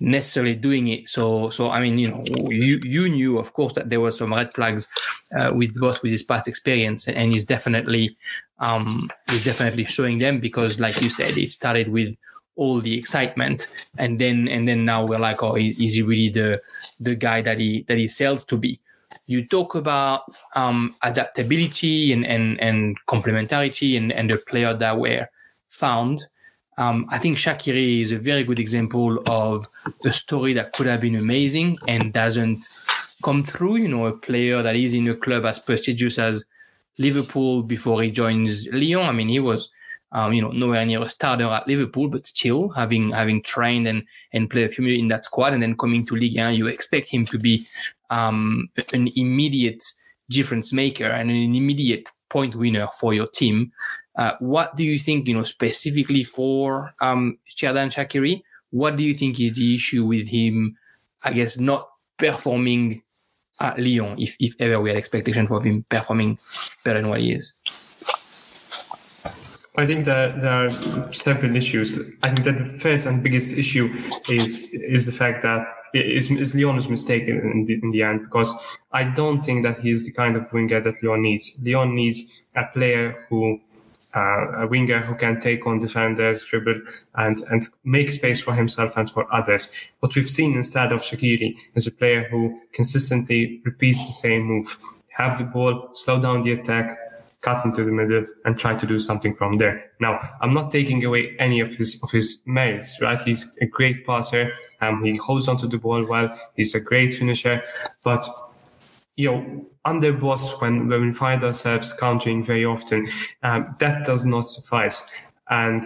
necessarily doing it. So, so I mean, you know, you you knew, of course, that there were some red flags uh, with Bosz with his past experience, and, and he's definitely um, he's definitely showing them because, like you said, it started with all the excitement, and then and then now we're like, oh, is he really the the guy that he that he sells to be? You talk about um, adaptability and and and complementarity and and the player that were found. Um, I think Shaqiri is a very good example of a story that could have been amazing and doesn't come through. You know, a player that is in a club as prestigious as Liverpool before he joins Lyon. I mean, he was, um, you know, nowhere near a starter at Liverpool, but still having having trained and and played a few minutes in that squad, and then coming to Ligue 1, you expect him to be um, an immediate difference maker and an immediate point winner for your team. Uh, what do you think, you know, specifically for um, Xherdan Shaqiri? What do you think is the issue with him? I guess not performing at Lyon, if, if ever we had expectation for him performing better than what he is. I think that there are several issues. I think that the first and biggest issue is is the fact that is, Lyon is Lyon's mistake in the, in the end because I don't think that he is the kind of winger that Lyon needs. Lyon needs a player who uh, a winger who can take on defenders, dribble, and and make space for himself and for others. What we've seen instead of Shaqiri is a player who consistently repeats the same move: have the ball, slow down the attack, cut into the middle, and try to do something from there. Now, I'm not taking away any of his of his merits. Right, he's a great passer. Um, he holds onto the ball well. He's a great finisher, but you know, under Bosz when, when we find ourselves countering very often, um, that does not suffice. And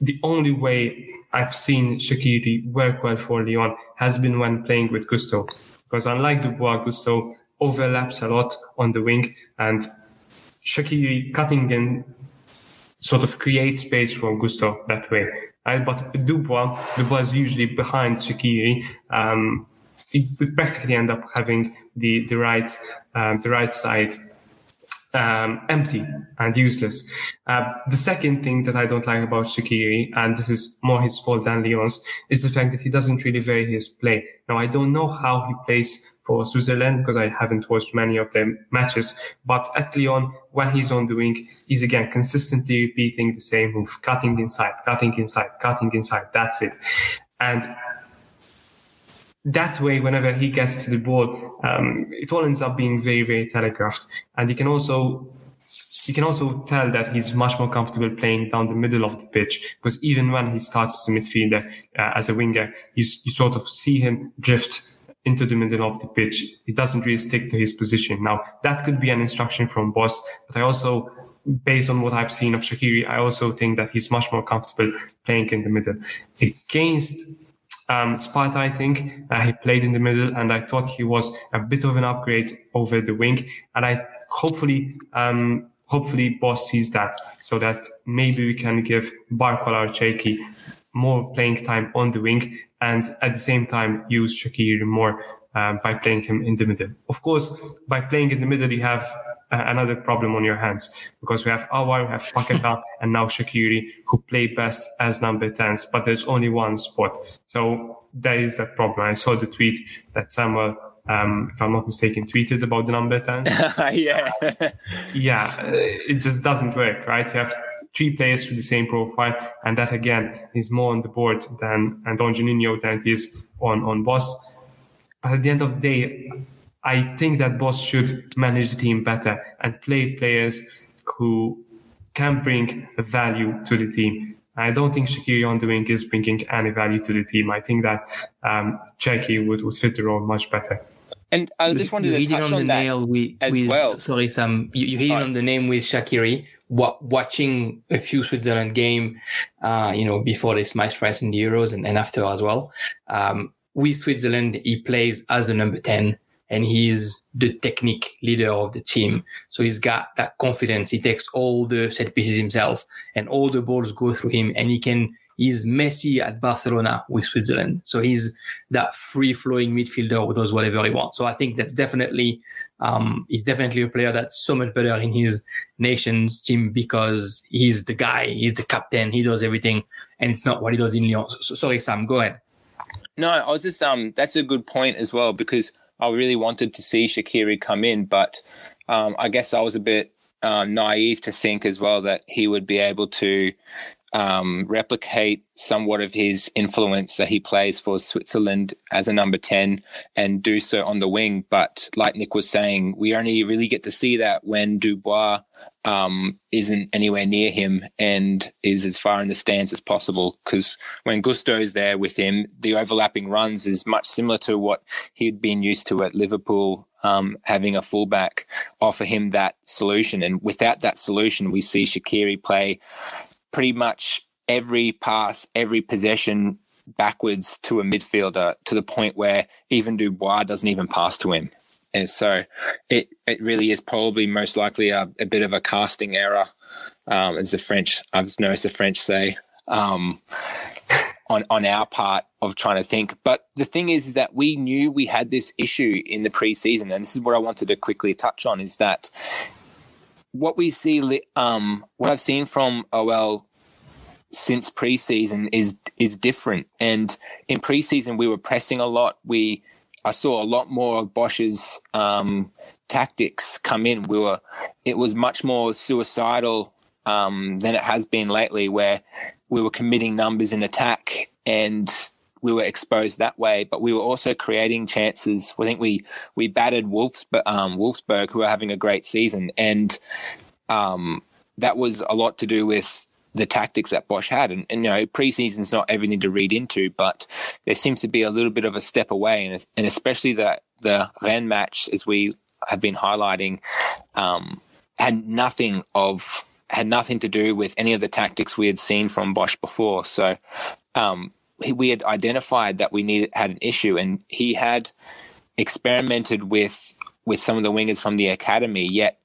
the only way I've seen Shaqiri work well for Lyon has been when playing with Gusto. Because unlike Dubois, Gusto overlaps a lot on the wing and Shaqiri cutting and sort of creates space for Gusto that way. Right? But Dubois, Dubois is usually behind Shaqiri. Um, would practically end up having the the right um, the right side um, empty and useless. Uh, the second thing that I don't like about Shaqiri, and this is more his fault than Lyon's, is the fact that he doesn't really vary his play. Now I don't know how he plays for Switzerland because I haven't watched many of their matches, but at Lyon, when he's on the wing, he's again consistently repeating the same move, cutting inside, cutting inside, cutting inside. That's it. And that way, whenever he gets to the ball, um, it all ends up being very, very telegraphed. And you can also you can also tell that he's much more comfortable playing down the middle of the pitch because even when he starts as a midfielder uh, as a winger, you, you sort of see him drift into the middle of the pitch. He doesn't really stick to his position. Now that could be an instruction from Bosz, but I also, based on what I've seen of Shaqiri, I also think that he's much more comfortable playing in the middle. Against um, Sparta, I think. Uh, he played in the middle and I thought he was a bit of an upgrade over the wing. And I hopefully, um, hopefully Bosz sees that so that maybe we can give Barcola or Cherki more playing time on the wing and at the same time use Shaqiri more um, by playing him in the middle. Of course, by playing in the middle, you have another problem on your hands because we have Aouar, we have Paqueta, and now Shaqiri who play best as number 10s, but there's only one spot. So there is that problem. I saw the tweet that Samuel, um, if I'm not mistaken, tweeted about the number 10s. yeah. yeah, uh, it just doesn't work, right? You have three players with the same profile, and that again is more on the board than and on Juninho than it is on on Bosz. But at the end of the day, I think that Bosz should manage the team better and play players who can bring value to the team. I don't think Shaqiri on the wing is bringing any value to the team. I think that um, Cherki would, would fit the role much better. And I just wanted to touch on, on the that nail with, as with, well. Sorry, Sam. You, you hit right. on the name with Shaqiri. What, watching a few Switzerland game, uh, you know, before they smashed France in the Euros and, and after as well. Um, with Switzerland, he plays as the number 10 and he's the technique leader of the team. So he's got that confidence. He takes all the set pieces himself and all the balls go through him and he can, He's Messi at Barcelona with Switzerland. So he's that free flowing midfielder who does whatever he wants. So I think that's definitely, um, he's definitely a player that's so much better in his nation's team because he's the guy, he's the captain, he does everything. And it's not what he does in Lyon. So, sorry, Sam, go ahead. No, I was just, um, that's a good point as well because I really wanted to see Shaqiri come in, but um, I guess I was a bit uh, naive to think as well that he would be able to um, replicate somewhat of his influence that he plays for Switzerland as a number 10 and do so on the wing. But like Nick was saying, we only really get to see that when Dubois um, isn't anywhere near him and is as far in the stands as possible. Because when Gusto's there with him, the overlapping runs is much similar to what he'd been used to at Liverpool um, having a fullback offer him that solution. And without that solution, we see Shaqiri play pretty much every pass, every possession backwards to a midfielder to the point where even Dubois doesn't even pass to him. And so it, it really is probably most likely a, a bit of a casting error, um, as the French, I've noticed the French say, um, on, on our part of trying to think. But the thing is, is that we knew we had this issue in the preseason. And this is what I wanted to quickly touch on is that what we see, um, what I've seen from OL since preseason is is different. And in preseason, we were pressing a lot. We I saw a lot more of Bosz's um, tactics come in. We were it was much more suicidal um, than it has been lately, where we were committing numbers in attack and we were exposed that way, but we were also creating chances. I think we we battered Wolfs, um, Wolfsburg, who are having a great season, and um, that was a lot to do with the tactics that Bosz had. And, and you know, preseason's not everything to read into, but there seems to be a little bit of a step away, and and especially the the Rennes match, as we have been highlighting, um, had nothing of had nothing to do with any of the tactics we had seen from Bosz before. So um, we had identified that we needed had an issue, and he had experimented with with some of the wingers from the academy. Yet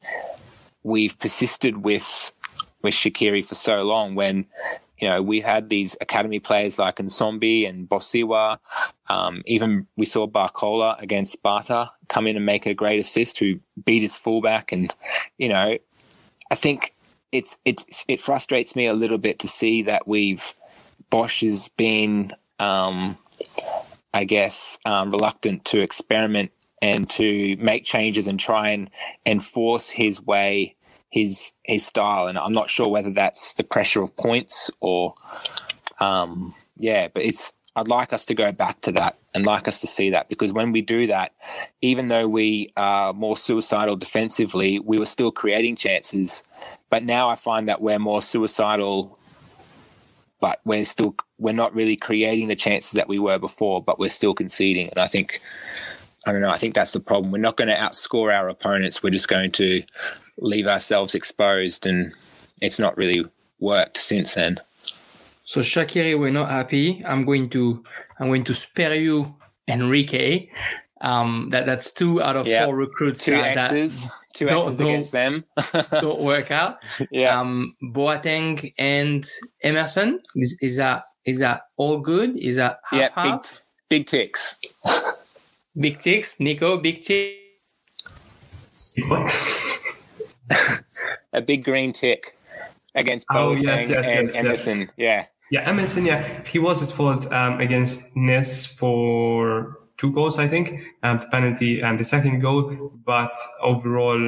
we've persisted with with Shaqiri for so long. When you know we had these academy players like Nsombi and Boseiwa. Um, even we saw Barcola against Sparta come in and make a great assist, who beat his fullback, and you know I think it's it's it frustrates me a little bit to see that we've Bosz has been, um, I guess, um, reluctant to experiment and to make changes and try and enforce his way, his his style. And I'm not sure whether that's the pressure of points or, um, yeah. But it's I'd like us to go back to that and like us to see that because when we do that, even though we are more suicidal defensively, we were still creating chances. But now I find that we're more suicidal but we're still we're not really creating the chances that we were before, but we're still conceding. And I think I don't know. I think that's the problem. We're not going to outscore our opponents. We're just going to leave ourselves exposed, and it's not really worked since then. So Shaqiri, we're not happy. I'm going to I'm going to spare you Enrique. Um, that that's two out of four recruits. Two X's. That, two X's against them. don't work out. Yeah. Um, Boateng and Emerson is is that is that all good? Is that half yeah, half? Big, big ticks. big ticks. Nico, big tick. a big green tick against oh, yes, yes, and yes, Emerson. Yeah. Yeah, Emerson. Yeah, he was at fault um, against Nice for two goals, I think, and the penalty and the second goal. But overall,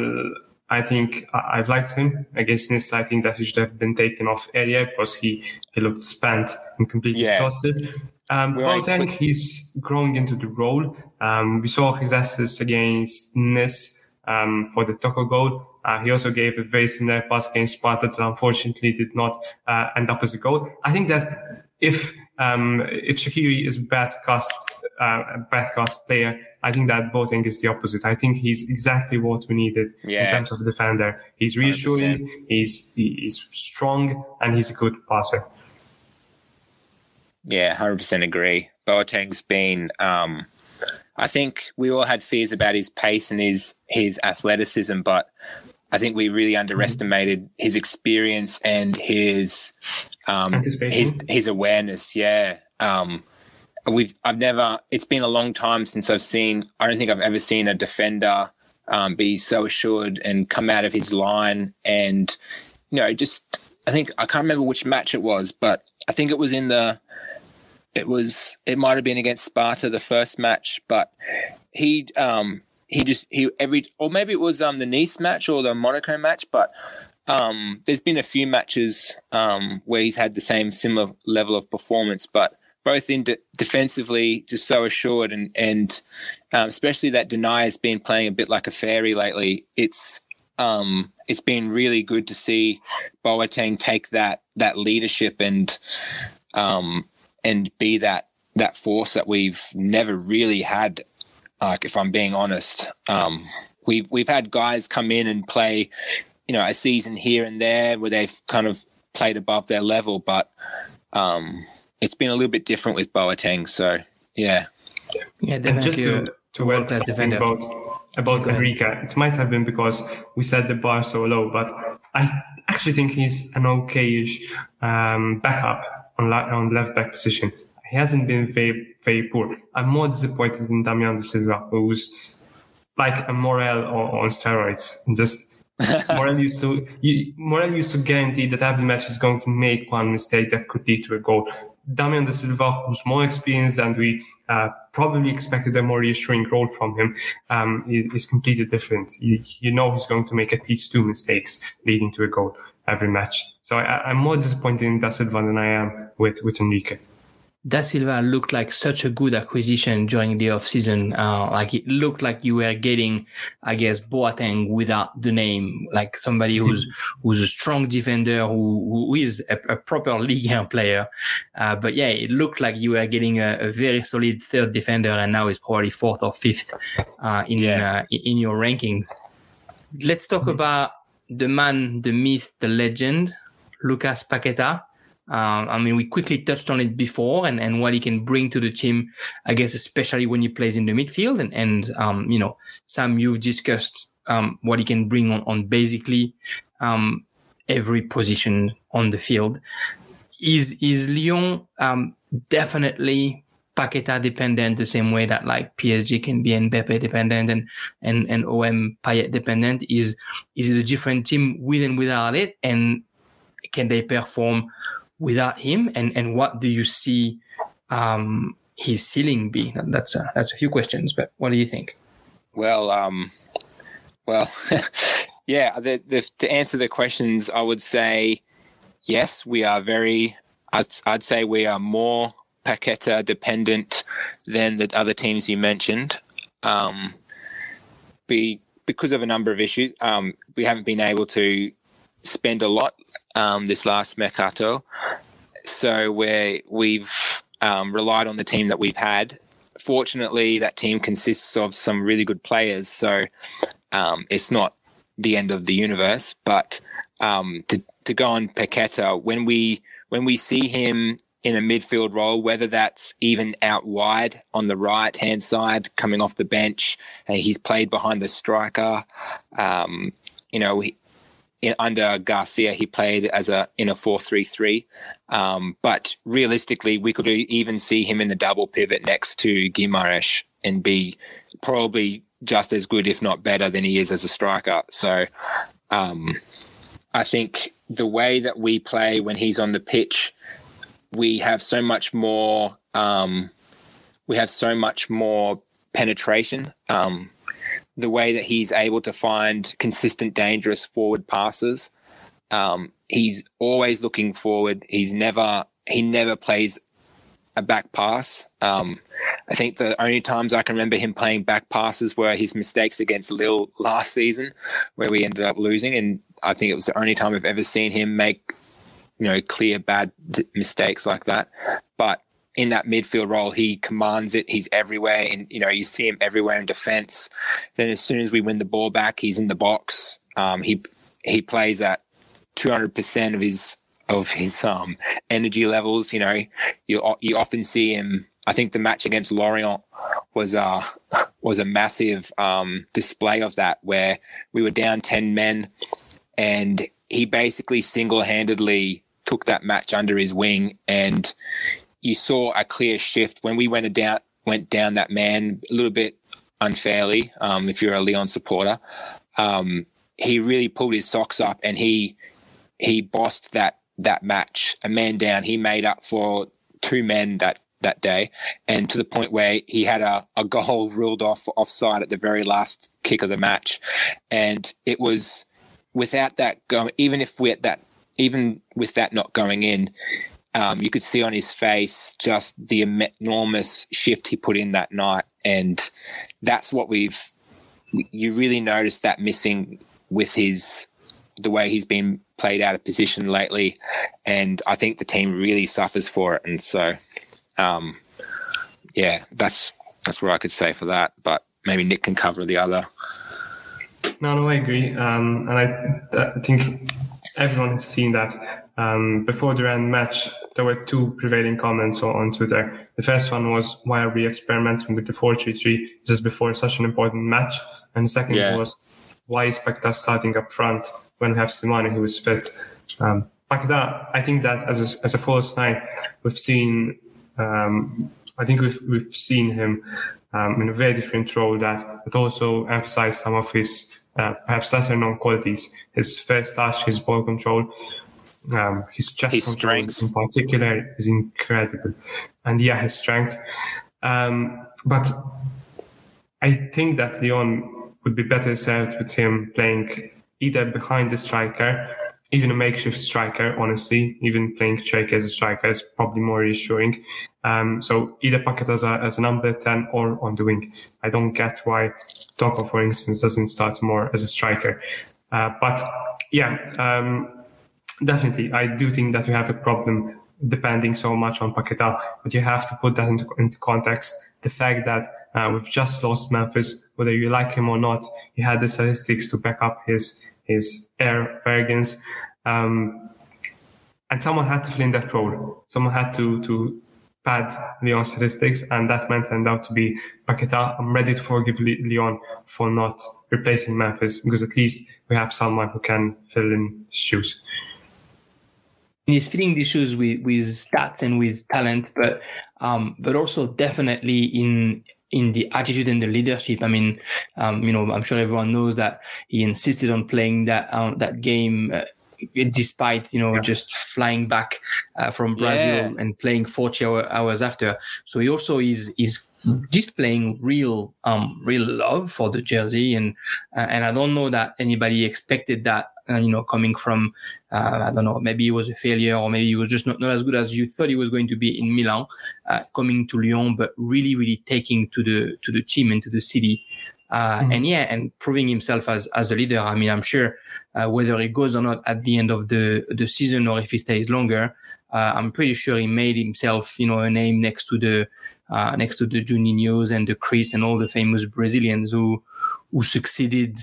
I think I've liked him against this. I think that he should have been taken off earlier because he, he looked spent and completely yeah. exhausted. Um, Boateng, he's growing into the role. Um, we saw his assists against Nice um, for the Toko goal. Uh, he also gave a very similar pass against Sparta that unfortunately did not uh, end up as a goal. I think that if um, if Shaqiri is bad cast uh, bad cast player, I think that Boateng is the opposite. I think he's exactly what we needed yeah. in terms of defender. He's reassuring, 100%. he's he's strong, and he's a good passer. Yeah, hundred percent agree. Boateng's been. Um, I think we all had fears about his pace and his his athleticism, but I think we really underestimated his experience and his um, his his awareness. Yeah. Um, we've I've never. It's been a long time since I've seen. I don't think I've ever seen a defender um, be so assured and come out of his line and you know just. I think I can't remember which match it was, but I think it was in the. It was. It might have been against Sparta the first match, but he um he just he every or maybe it was um the Nice match or the Monaco match, but um there's been a few matches um where he's had the same similar level of performance, but both in de- defensively, just so assured, and and um, especially that Denayer has been playing a bit like a fairy lately. It's um, it's been really good to see Boateng take that that leadership and um, and be that that force that we've never really had. Like, if I'm being honest, um, we've we've had guys come in and play, you know, a season here and there where they've kind of played above their level, but um, it's been a little bit different with Boateng. So yeah, yeah, and just to, to add something about about Enrique, it might have been because we set the bar so low, but I actually think he's an okayish um, backup on on left back position. He hasn't been very very poor. I'm more disappointed in Damien Da Silva, who's like a Morel on steroids, just Morel used to you, Morel used to guarantee that every match is going to make one mistake that could lead to a goal. Damien Da Silva who's more experienced and we uh, probably expected a more reassuring role from him. Um, is completely different. You, you, know he's going to make at least two mistakes leading to a goal every match. So I, am more disappointed in Da Silva than I am with, with Enrique. Da Silva looked like such a good acquisition during the off season. Uh, like it looked like you were getting, I guess, Boateng without the name, like somebody who's who's a strong defender, who who is a, a proper Ligue 1 player. Uh, but yeah, it looked like you were getting a, a, very solid third defender, and now it's probably fourth or fifth uh, in yeah. Uh, in your rankings. Let's talk mm-hmm. about the man, the myth, the legend, Lucas Paqueta. Um, I mean, we quickly touched on it before and, and what he can bring to the team, I guess, especially when he plays in the midfield. And, and um, you know, Sam, you've discussed um, what he can bring on, on basically um, every position on the field. Is, is Lyon um, definitely Paqueta dependent the same way that like PSG can be and Mbappe dependent and, and, and OM Payet dependent? Is, is it a different team with and without it? And can they perform without him, and and what do you see um, his ceiling be? That's a, that's a few questions, but what do you think? Well, um, well, yeah. The, the, to answer the questions, I would say yes. We are very. I'd, I'd say we are more Paqueta dependent than the other teams you mentioned. Um, be because of a number of issues, um, we haven't been able to spend a lot um, this last mercato. So where we've um, relied on the team that we've had. Fortunately, that team consists of some really good players, so um, it's not the end of the universe. But um, to to go on Paqueta, when we when we see him in a midfield role, whether that's even out wide on the right hand side, coming off the bench, he's played behind the striker. Um, you know, he, in, under Garcia, he played as a in a four three three. Um, but realistically, we could even see him in the double pivot next to Guimaraes and be probably just as good, if not better, than he is as a striker. So, um, I think the way that we play when he's on the pitch, we have so much more. Um, we have so much more penetration. Um, the way that he's able to find consistent, dangerous forward passes. Um, he's always looking forward. He's never he never plays a back pass. Um, I think the only times I can remember him playing back passes were his mistakes against Lille last season, where we ended up losing. And I think it was the only time I've ever seen him make, you know, clear bad mistakes like that. But in that midfield role, he commands it. He's everywhere, and you know you see him everywhere in defence. Then as soon as we win the ball back, he's in the box. Um, he he plays at two hundred percent of his of his um, energy levels. You know, you you often see him. I think the match against Lorient was a was a massive um, display of that, where we were down ten men, and he basically single handedly took that match under his wing, and you saw a clear shift when we went down went down that man a little bit unfairly. Um, if you're a Lyon supporter, um, he really pulled his socks up and he he bossed that that match. A man down, he made up for two men that that day, and to the point where he had a, a goal ruled off offside at the very last kick of the match, and it was without that going. Even if we that even with that not going in, um, you could see on his face just the enormous shift he put in that night, and that's what we've. You really noticed that missing with his the way he's been played out of position lately, and I think the team really suffers for it. And so, um, yeah, that's that's what I could say for that. But maybe Nick can cover the other. No, no, I agree, um, and I, I think everyone has seen that. Um, before the Rennes match, there were two prevailing comments on, on, Twitter. The first one was, "Why are we experimenting with the 4-3-3 just before such an important match?" And the second yeah. was, "Why is Paquetá starting up front when we have Slimani who is fit?" Um, Paquetá, I think that as a, as a false nine, we've seen. Um, I think we've we've seen him um, in a very different role that that also emphasized some of his uh, perhaps lesser known qualities. His first touch, his ball control, um, his chest his control strength. in particular is incredible. And yeah, his strength. Um, but I think that Lyon would be better served with him playing either behind the striker, even a makeshift striker, honestly, even playing Cherki as a striker is probably more reassuring. Um, so either Paquetá as a, as a number 10 or on the wing. I don't get why Toko, for instance, doesn't start more as a striker. Uh, but yeah, um, definitely, I do think that we have a problem depending so much on Paquetá, but you have to put that into, into context. The fact that uh, we've just lost Memphis, whether you like him or not, he had the statistics to back up his his air Vergens. Um, and someone had to fill in that role. Someone had to to pad Lyon statistics, and that meant turned out to be Paquetá. I'm ready to forgive Lyon for not replacing Memphis because at least we have someone who can fill in shoes he's filling the shoes with with stats and with talent, but um, but also definitely in in the attitude and the leadership. I mean, um, you know, I'm sure everyone knows that he insisted on playing that um, that game. Uh, despite you know yeah. just flying back uh, from Brazil yeah. and playing 40 hour, hours after, so he also is is displaying real um real love for the jersey and uh, and I don't know that anybody expected that uh, you know, coming from, uh, I don't know, maybe it was a failure or maybe it was just not, not as good as you thought it was going to be in Milan, uh, coming to Lyon, but really, really taking to the, to the team and to the city. Uh, mm-hmm. and yeah, and proving himself as, as the leader. I mean, I'm sure, uh, whether he goes or not at the end of the, the season or if he stays longer, uh, I'm pretty sure he made himself, you know, a name next to the, next to the Juninhos and the Cris and all the famous Brazilians who, who succeeded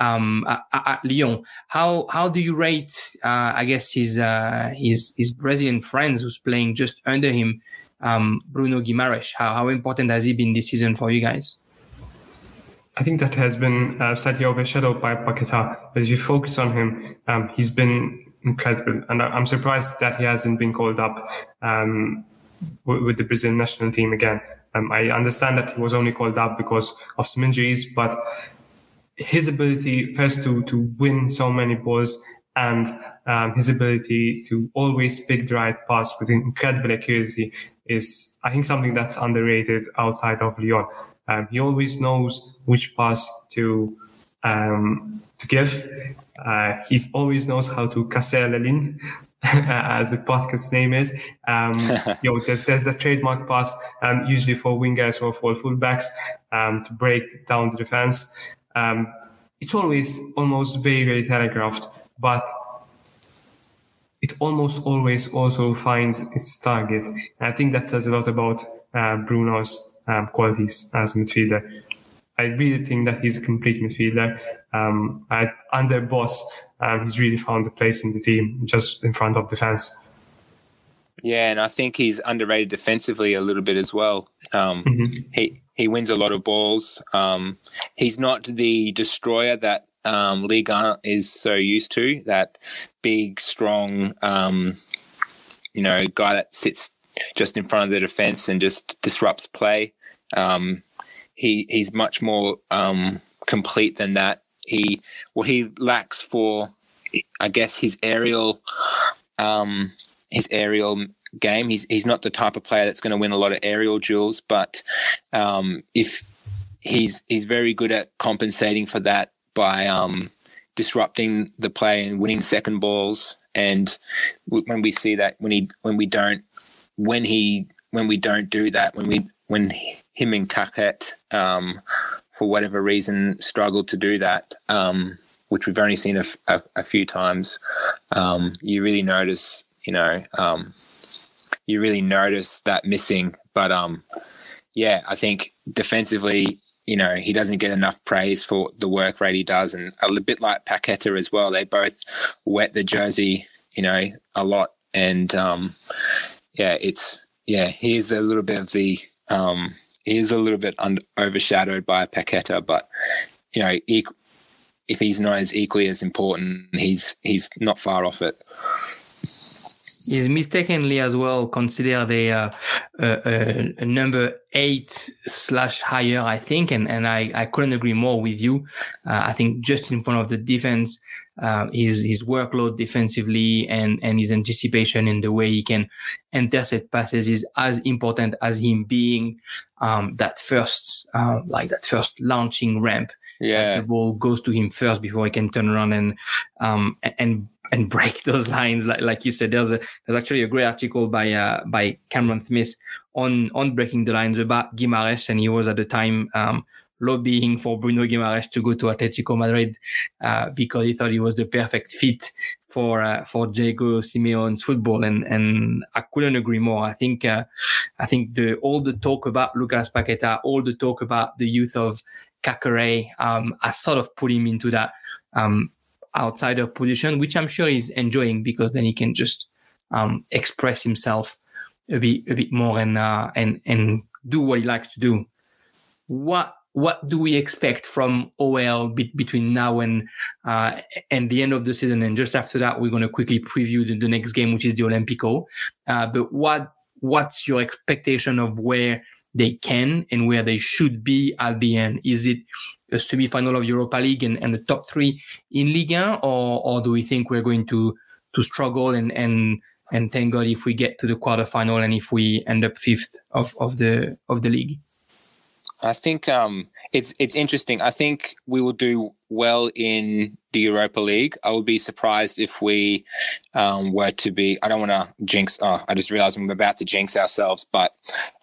um, at, at, Lyon. How how do you rate? Uh, I guess his uh, his his Brazilian friends who's playing just under him, um, Bruno Guimaraes. How how important has he been this season for you guys? I think that has been uh, slightly overshadowed by Paquetá. But if you focus on him, um, he's been incredible, and I'm surprised that he hasn't been called up um, with the Brazilian national team again. Um, I understand that he was only called up because of some injuries, but his ability first to to win so many balls and um, his ability to always pick the right pass with incredible accuracy is, I think, something that's underrated outside of Lyon. Um, he always knows which pass to um, to give. Uh, he always knows how to casser la ligne, as the podcast name is. Um, you know, there's there's the trademark pass, um, usually for wingers or for fullbacks, um, to break down the defense. Um, it's always almost very, very telegraphed, but it almost always also finds its target. And I think that says a lot about uh, Bruno's um, qualities as a midfielder. I really think that he's a complete midfielder. Um, at, under Bosz, um, he's really found a place in the team, just in front of defense. Yeah, and I think he's underrated defensively a little bit as well. Um, mm-hmm. He he wins a lot of balls. Um, he's not the destroyer that um, Liga is so used to. That big, strong, um, you know, guy that sits just in front of the defense and just disrupts play. Um, he he's much more um, complete than that. He what he lacks for, I guess, his aerial, um, his aerial game. He's he's not the type of player that's going to win a lot of aerial duels, but um, if he's he's very good at compensating for that by um, disrupting the play and winning second balls. And when we see that, when he when we don't when he when we don't do that, when we when him and Caqueret, um, for whatever reason, struggle to do that, um, which we've only seen a, few times, um, you really notice, you know, um, you really notice that missing. But um, yeah, I think defensively, you know, he doesn't get enough praise for the work rate he does, and a bit like Paqueta as well. They both wet the jersey, you know, a lot, and um, yeah, it's yeah, he is a little bit of the um, he is a little bit overshadowed by Paqueta, but you know, e- if he's not as equally as important, he's he's not far off it. Is mistakenly as well considered a, uh, a, a, number eight slash higher, I think, and and I, I couldn't agree more with you. Uh, I think just in front of the defense, uh, his his workload defensively and and his anticipation in the way he can intercept passes is as important as him being um, that first uh, like that first launching ramp. Yeah, the ball goes to him first before he can turn around and um, and and break those lines. Like like you said, there's a there's actually a great article by uh, by Cameron Smith on on breaking the lines about Guimaraes, and he was at the time um, lobbying for Bruno Guimaraes to go to Atletico Madrid uh, because he thought he was the perfect fit for uh, for Diego Simeone's football, and and I couldn't agree more. I think uh, I think the all the talk about Lucas Paqueta, all the talk about the youth of Caqueret, um, I sort of put him into that um, outsider position, which I'm sure he's enjoying because then he can just um, express himself a bit a bit more and uh, and and do what he likes to do. What what do we expect from OL be- between now and uh, and the end of the season? And just after that, we're going to quickly preview the, the, next game, which is the Olympico. Uh, but what what's your expectation of where they can and where they should be at the end? Is it a semi-final of Europa League and, and the top three in Liga, or or do we think we're going to to struggle and and and thank God if we get to the quarterfinal and if we end up fifth of, of the of the league? I think um, it's it's interesting. I think we will do well in the Europa League. I would be surprised if we um, were to be. I don't want to jinx. Oh, I just realized I'm about to jinx ourselves. But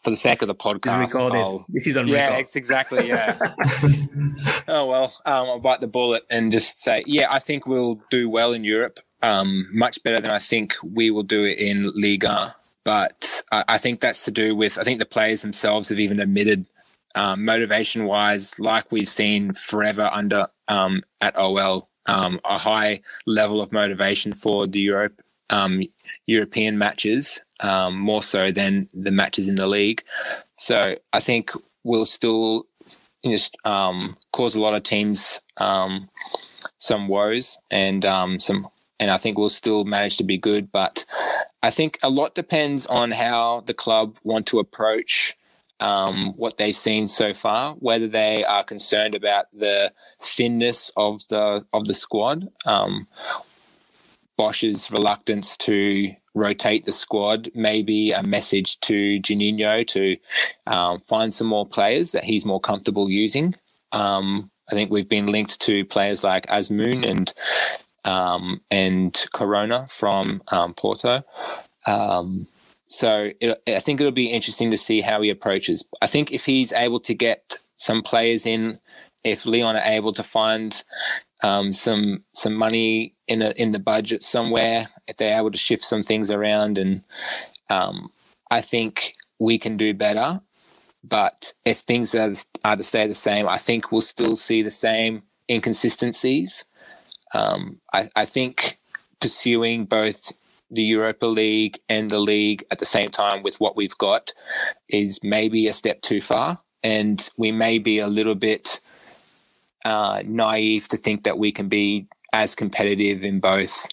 for the sake of the podcast, I'll, this is on yeah, it's exactly yeah. oh well, um, I'll bite the bullet and just say, yeah, I think we'll do well in Europe. Um, much better than I think we will do it in Liga. But I, I think that's to do with I think the players themselves have even admitted um, motivation wise, like we've seen forever under um, at OL, um, a high level of motivation for the Europe um, European matches, um, more so than the matches in the league. So I think we'll still um, cause a lot of teams some woes and some and I think we'll still manage to be good. But I think a lot depends on how the club want to approach um, what they've seen so far, whether they are concerned about the thinness of the of the squad, um, Bosz's reluctance to rotate the squad, maybe a message to Juninho to um, find some more players that he's more comfortable using. Um, I think we've been linked to players like Azmoun and um, and Corona from um, Porto. So it, I think it'll be interesting to see how he approaches. I think if he's able to get some players in, if Lyon are able to find um, some some money in a, in the budget somewhere, if they're able to shift some things around, and um, I think we can do better. But if things are, are to stay the same, I think we'll still see the same inconsistencies. Um, I, I think pursuing both the Europa League and the league at the same time with what we've got is maybe a step too far. and we may be a little bit uh, naive to think that we can be as competitive in both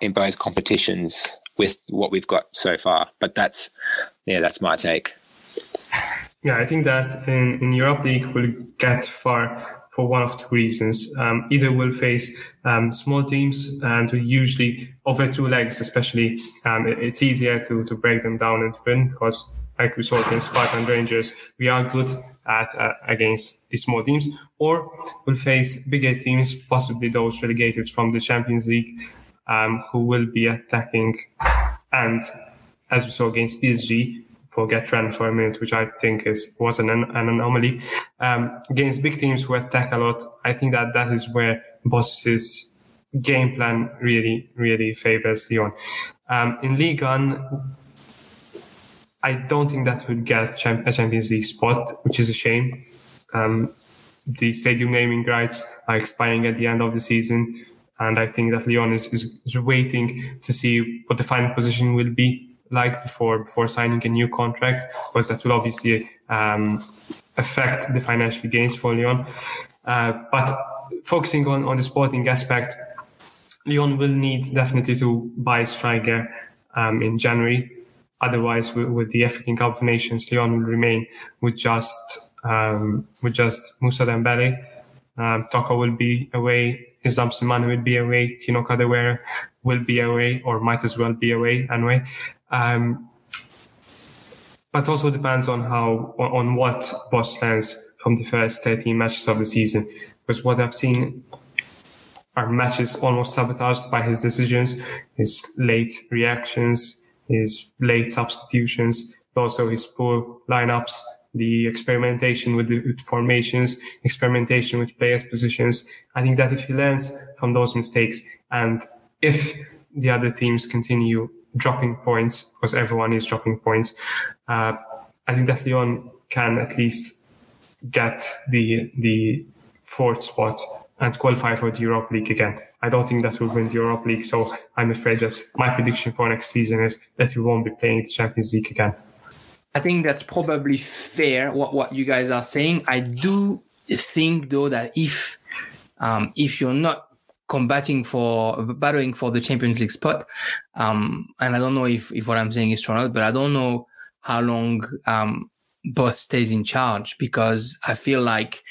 in both competitions with what we've got so far. But that's yeah, that's my take. Yeah, I think that in, in Europe League we'll get far for one of two reasons. Um, either we'll face um, small teams and usually over two legs, especially, um, it, it's easier to, to break them down and win because like we saw against Spartan Rangers, we are good at uh, against the small teams, or we'll face bigger teams, possibly those relegated from the Champions League, um, who will be attacking. And as we saw against PSG, forget Trent for a minute, which I think is was an, an anomaly. Um, against big teams who attack a lot, I think that that is where Bosz's game plan really, really favors Lyon. Um, in Ligue 1, I don't think that would get a Champions League spot, which is a shame. Um, the stadium naming rights are expiring at the end of the season. And I think that Lyon is, is, is waiting to see what the final position will be like before before signing a new contract, because that will obviously um, affect the financial gains for Lyon. Uh, but focusing on, on the sporting aspect, Lyon will need definitely to buy a striker um, in January. Otherwise, with, with, the African Cup of Nations, Lyon will remain with just um, with just Moussa Dembele. Um, Toko will be away. Islam Slimani will be away. Tino Kadewere will be away, or might as well be away anyway. Um, but also depends on how on what Bosz learns from the first 13 matches of the season. Because what I've seen are matches almost sabotaged by his decisions, his late reactions, his late substitutions, also his poor lineups, the experimentation with the with formations, experimentation with players' positions. I think that if he learns from those mistakes and if the other teams continue dropping points because everyone is dropping points. Uh, I think that Lyon can at least get the the fourth spot and qualify for the Europe League again. I don't think that we'll win the Europe League, so I'm afraid that my prediction for next season is that we won't be playing the Champions League again. I think that's probably fair what, what you guys are saying. I do think though that if um, if you're not combating for battling for the Champions League spot. Um, and I don't know if, if what I'm saying is true or not, but I don't know how long um, Bosz stays in charge because I feel like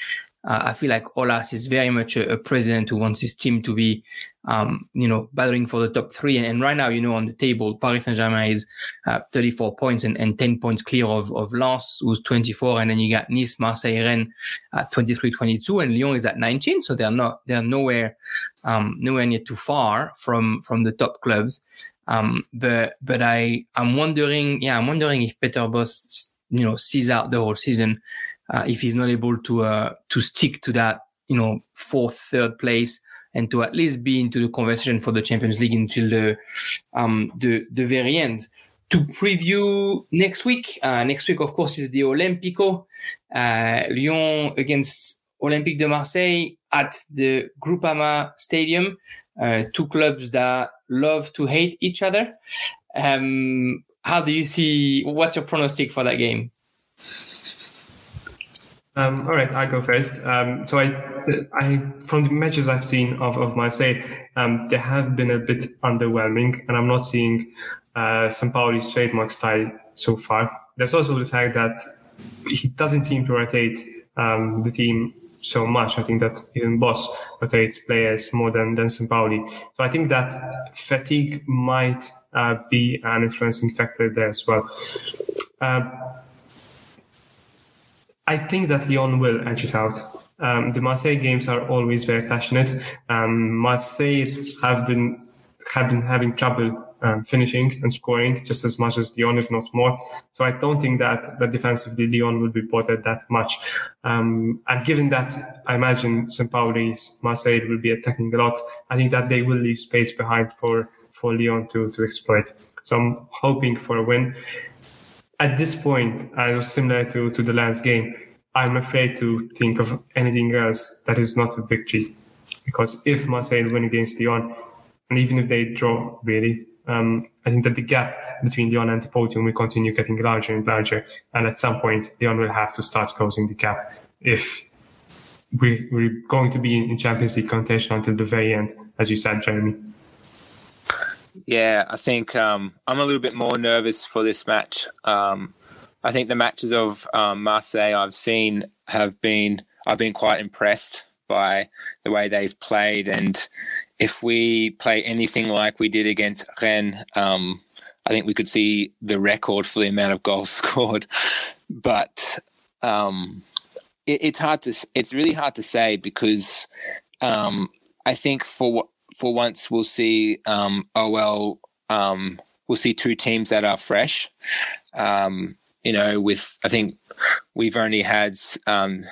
uh, I feel like Aulas is very much a, a, president who wants his team to be, um, you know, battling for the top three. And, and, right now, you know, on the table, Paris Saint-Germain is uh, 34 points and, and 10 points clear of, of Lens, who's 24. And then you got Nice, Marseille, Rennes at 23, 22, and Lyon is at 19. So they're not, they're nowhere, um, nowhere near too far from, from the top clubs. Um, but, but I, I'm wondering, yeah, I'm wondering if Peter Bosz, you know, sees out the whole season uh, if he's not able to uh, to stick to that, you know, fourth, third place, and to at least be into the conversation for the Champions League until the um, the the very end. To preview next week, uh, next week of course is the Olympico, uh, Lyon against Olympique de Marseille at the Groupama Stadium. Uh, two clubs that love to hate each other. Um, how do you see? What's your pronostic for that game? Um, all right, I go first. Um, so I, I, from the matches I've seen of, of Marseille, um, they have been a bit underwhelming, and I'm not seeing uh, Pauli's trademark style so far. There's also the fact that he doesn't seem to rotate um, the team so much. I think that even Bosz rotates players more than than Pauli. So I think that fatigue might uh, be an influencing factor there as well. Uh, I think that Lyon will edge it out. Um, the Marseille games are always very passionate. Um, Marseille have been have been having trouble um, finishing and scoring just as much as Lyon, if not more. So I don't think that that defensively Lyon will be bothered that much. Um, and given that I imagine Sampaoli's Marseille will be attacking a lot, I think that they will leave space behind for for Lyon to to exploit. So I'm hoping for a win at this point, I was similar to, to the last game. I'm afraid to think of anything else that is not a victory. Because if Marseille win against Lyon, and even if they draw, really, um, I think that the gap between Lyon and the podium will continue getting larger and larger. And at some point, Lyon will have to start closing the gap if we, we're going to be in Champions League contention until the very end, as you said, Jeremy. Yeah, I think um, I'm a little bit more nervous for this match. Um, I think the matches of um, Marseille I've seen have been I've been quite impressed by the way they've played, and if we play anything like we did against Rennes, um, I think we could see the record for the amount of goals scored. But um, it, it's hard to it's really hard to say because um, I think for for once we'll see um, OL um, we'll see two teams that are fresh. Um, you know, with I think we've only had um,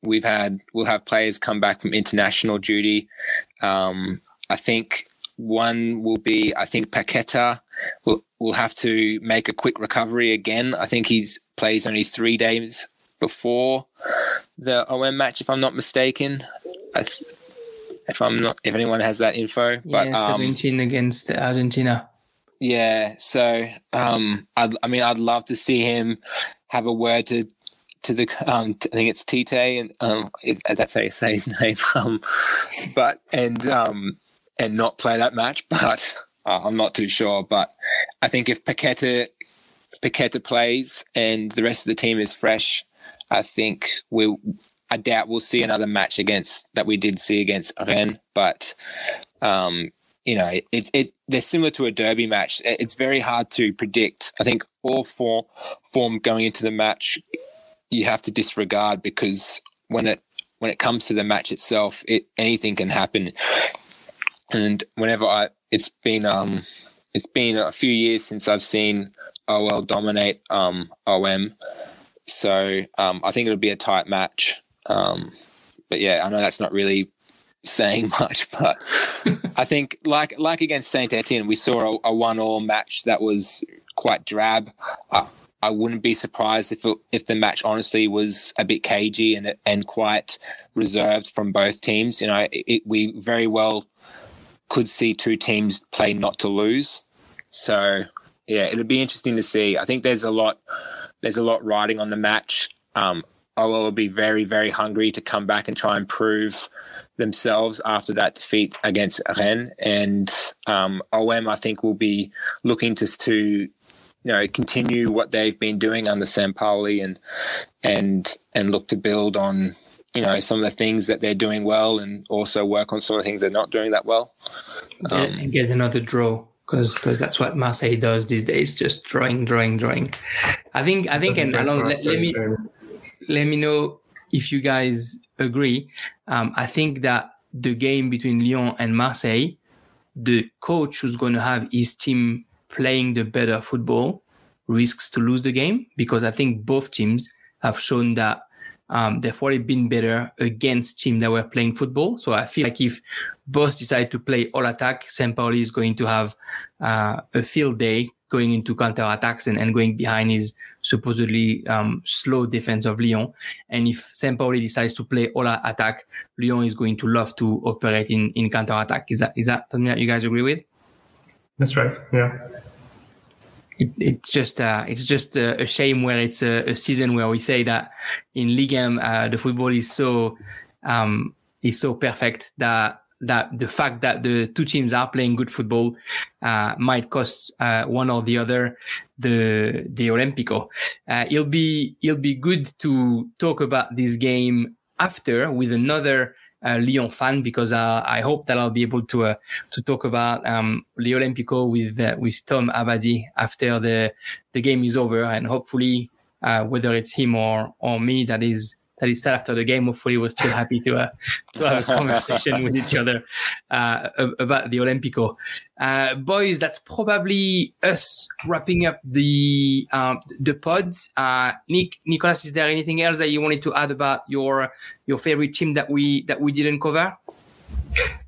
we've had we'll have players come back from international duty. Um, I think one will be I think Paqueta will will have to make a quick recovery again. I think he's plays only three days before the OM match, if I'm not mistaken. If I'm not, if anyone has that info, but yeah, 17 um, against Argentina. Yeah, so um, I'd, I mean, I'd love to see him have a word to to the um, I think it's Tite, and um, if, that's how you say his name. Um, but and um, and not play that match, but uh, I'm not too sure. But I think if Paqueta Paqueta plays and the rest of the team is fresh, I think we. I doubt we'll see another match against that we did see against Rennes, but um, you know, it's it they're similar to a derby match. It's very hard to predict. I think all four form going into the match, you have to disregard because when it when it comes to the match itself, it anything can happen. And whenever I, it's been um, it's been a few years since I've seen OL dominate um OM, so um, I think it'll be a tight match. Um, but yeah, I know that's not really saying much, but I think like like against Saint Etienne, we saw a, a one-all match that was quite drab. Uh, I wouldn't be surprised if it, if the match honestly was a bit cagey and and quite reserved from both teams. You know, it, it, we very well could see two teams play not to lose. So yeah, it'll be interesting to see. I think there's a lot there's a lot riding on the match. Um, OL will be very, very hungry to come back and try and prove themselves after that defeat against Rennes. And um, OM, I think, will be looking to, to you know continue what they've been doing under Sampaoli and and and look to build on you know some of the things that they're doing well and also work on some of the things they're not doing that well. Um, and get another draw because because that's what Marseille does these days, just drawing, drawing, drawing. I think I think and along, let, let me let me know if you guys agree. Um, I think that the game between Lyon and Marseille, the coach who's going to have his team playing the better football risks to lose the game because I think both teams have shown that um, they've been better against teams that were playing football. So I feel like if both decide to play all attack, Sampaoli is going to have uh, a field day going into counter attacks and, and going behind his supposedly um, slow defense of Lyon. And if Sampaoli decides to play all attack, Lyon is going to love to operate in, in counter attack. Is that is that something that you guys agree with? That's right. Yeah. It, it's just uh, it's just a, a shame where it's a, a, season where we say that in Ligue 1 uh, the football is so um, is so perfect that that the fact that the two teams are playing good football uh, might cost uh, one or the other the the Olympico. Uh, it'll be it'll be good to talk about this game after with another Lyon fan because uh, I hope that I'll be able to uh, to talk about um, the Olympico with with Tom Abadi after the the game is over. And hopefully whether it's him or or me that is that he said after the game. Hopefully, we're still happy to, uh, to have a conversation with each other uh, about the Olympico. Uh, boys, that's probably us wrapping up the um, the pod. Uh, Nick, Nicolas, is there anything else that you wanted to add about your your favorite team that we that we didn't cover?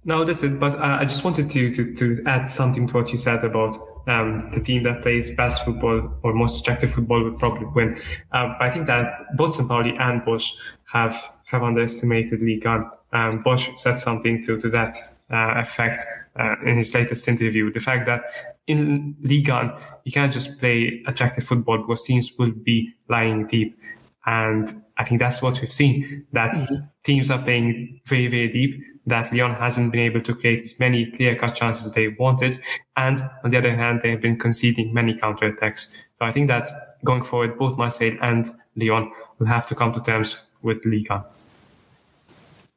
No, that's it. But uh, I just wanted to, to to add something to what you said about um, the team that plays best football or most attractive football would probably win. Um, but I think that both Sampaoli and Bosz have have underestimated Ligue 1. Um, Bosz said something to to that uh, effect uh, in his latest interview. The fact that in Ligue 1, you can't just play attractive football because teams will be lying deep. And I think that's what we've seen that mm-hmm. teams are playing very, very deep, that Lyon hasn't been able to create as many clear cut chances they wanted. And on the other hand, they've been conceding many counter attacks. So I think that going forward, both Marseille and Lyon will have to come to terms with Liga.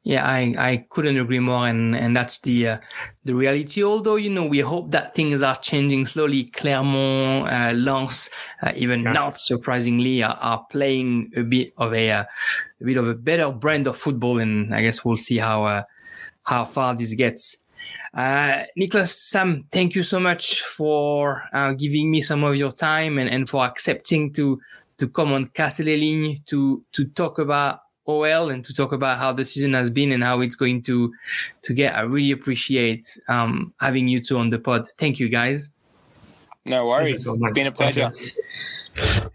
Yeah, I, I couldn't agree more, and, and that's the uh, the reality. Although you know, we hope that things are changing slowly. Clermont, uh, Lens, uh, even yeah. not surprisingly, are, are, playing a bit of a, uh, a bit of a better brand of football, and I guess we'll see how uh, how far this gets. Uh, Nicolas, Sam, thank you so much for uh, giving me some of your time and, and for accepting to to come on Lignes to to talk about OL and to talk about how the season has been and how it's going to to get. I really appreciate um, having you two on the pod. Thank you, guys. No worries. It's been a pleasure.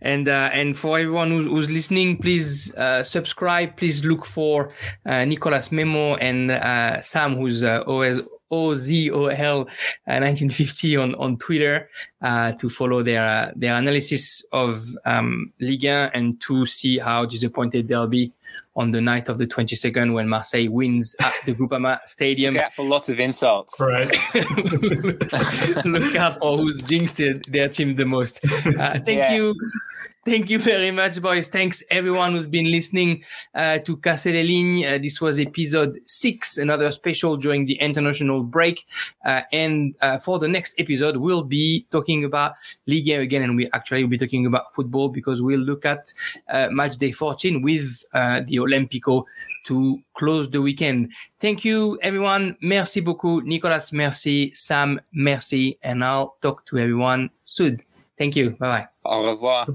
And uh, and for everyone who's, who's listening, please uh, subscribe. Please look for uh, Nicolas Memo and uh, Sam, who's uh, always OZOL 1950 uh, on, on Twitter uh, to follow their uh, their analysis of um, Ligue 1 and to see how disappointed they'll be on the night of the 22nd when Marseille wins at the Groupama Stadium. Look out for lots of insults. Right. Look out for who's jinxed their team the most. Uh, thank yeah. you. Thank you very much, boys. Thanks everyone who's been listening uh, to Casse. Uh, this was episode six, another special during the international break. Uh, and uh, for the next episode, we'll be talking about Ligue 1 again, and we actually will be talking about football because we'll look at uh, match day 14 with uh, the Olympico to close the weekend. Thank you, everyone. Merci beaucoup. Nicolas, merci. Sam, merci. And I'll talk to everyone soon. Thank you. Bye bye. Au revoir.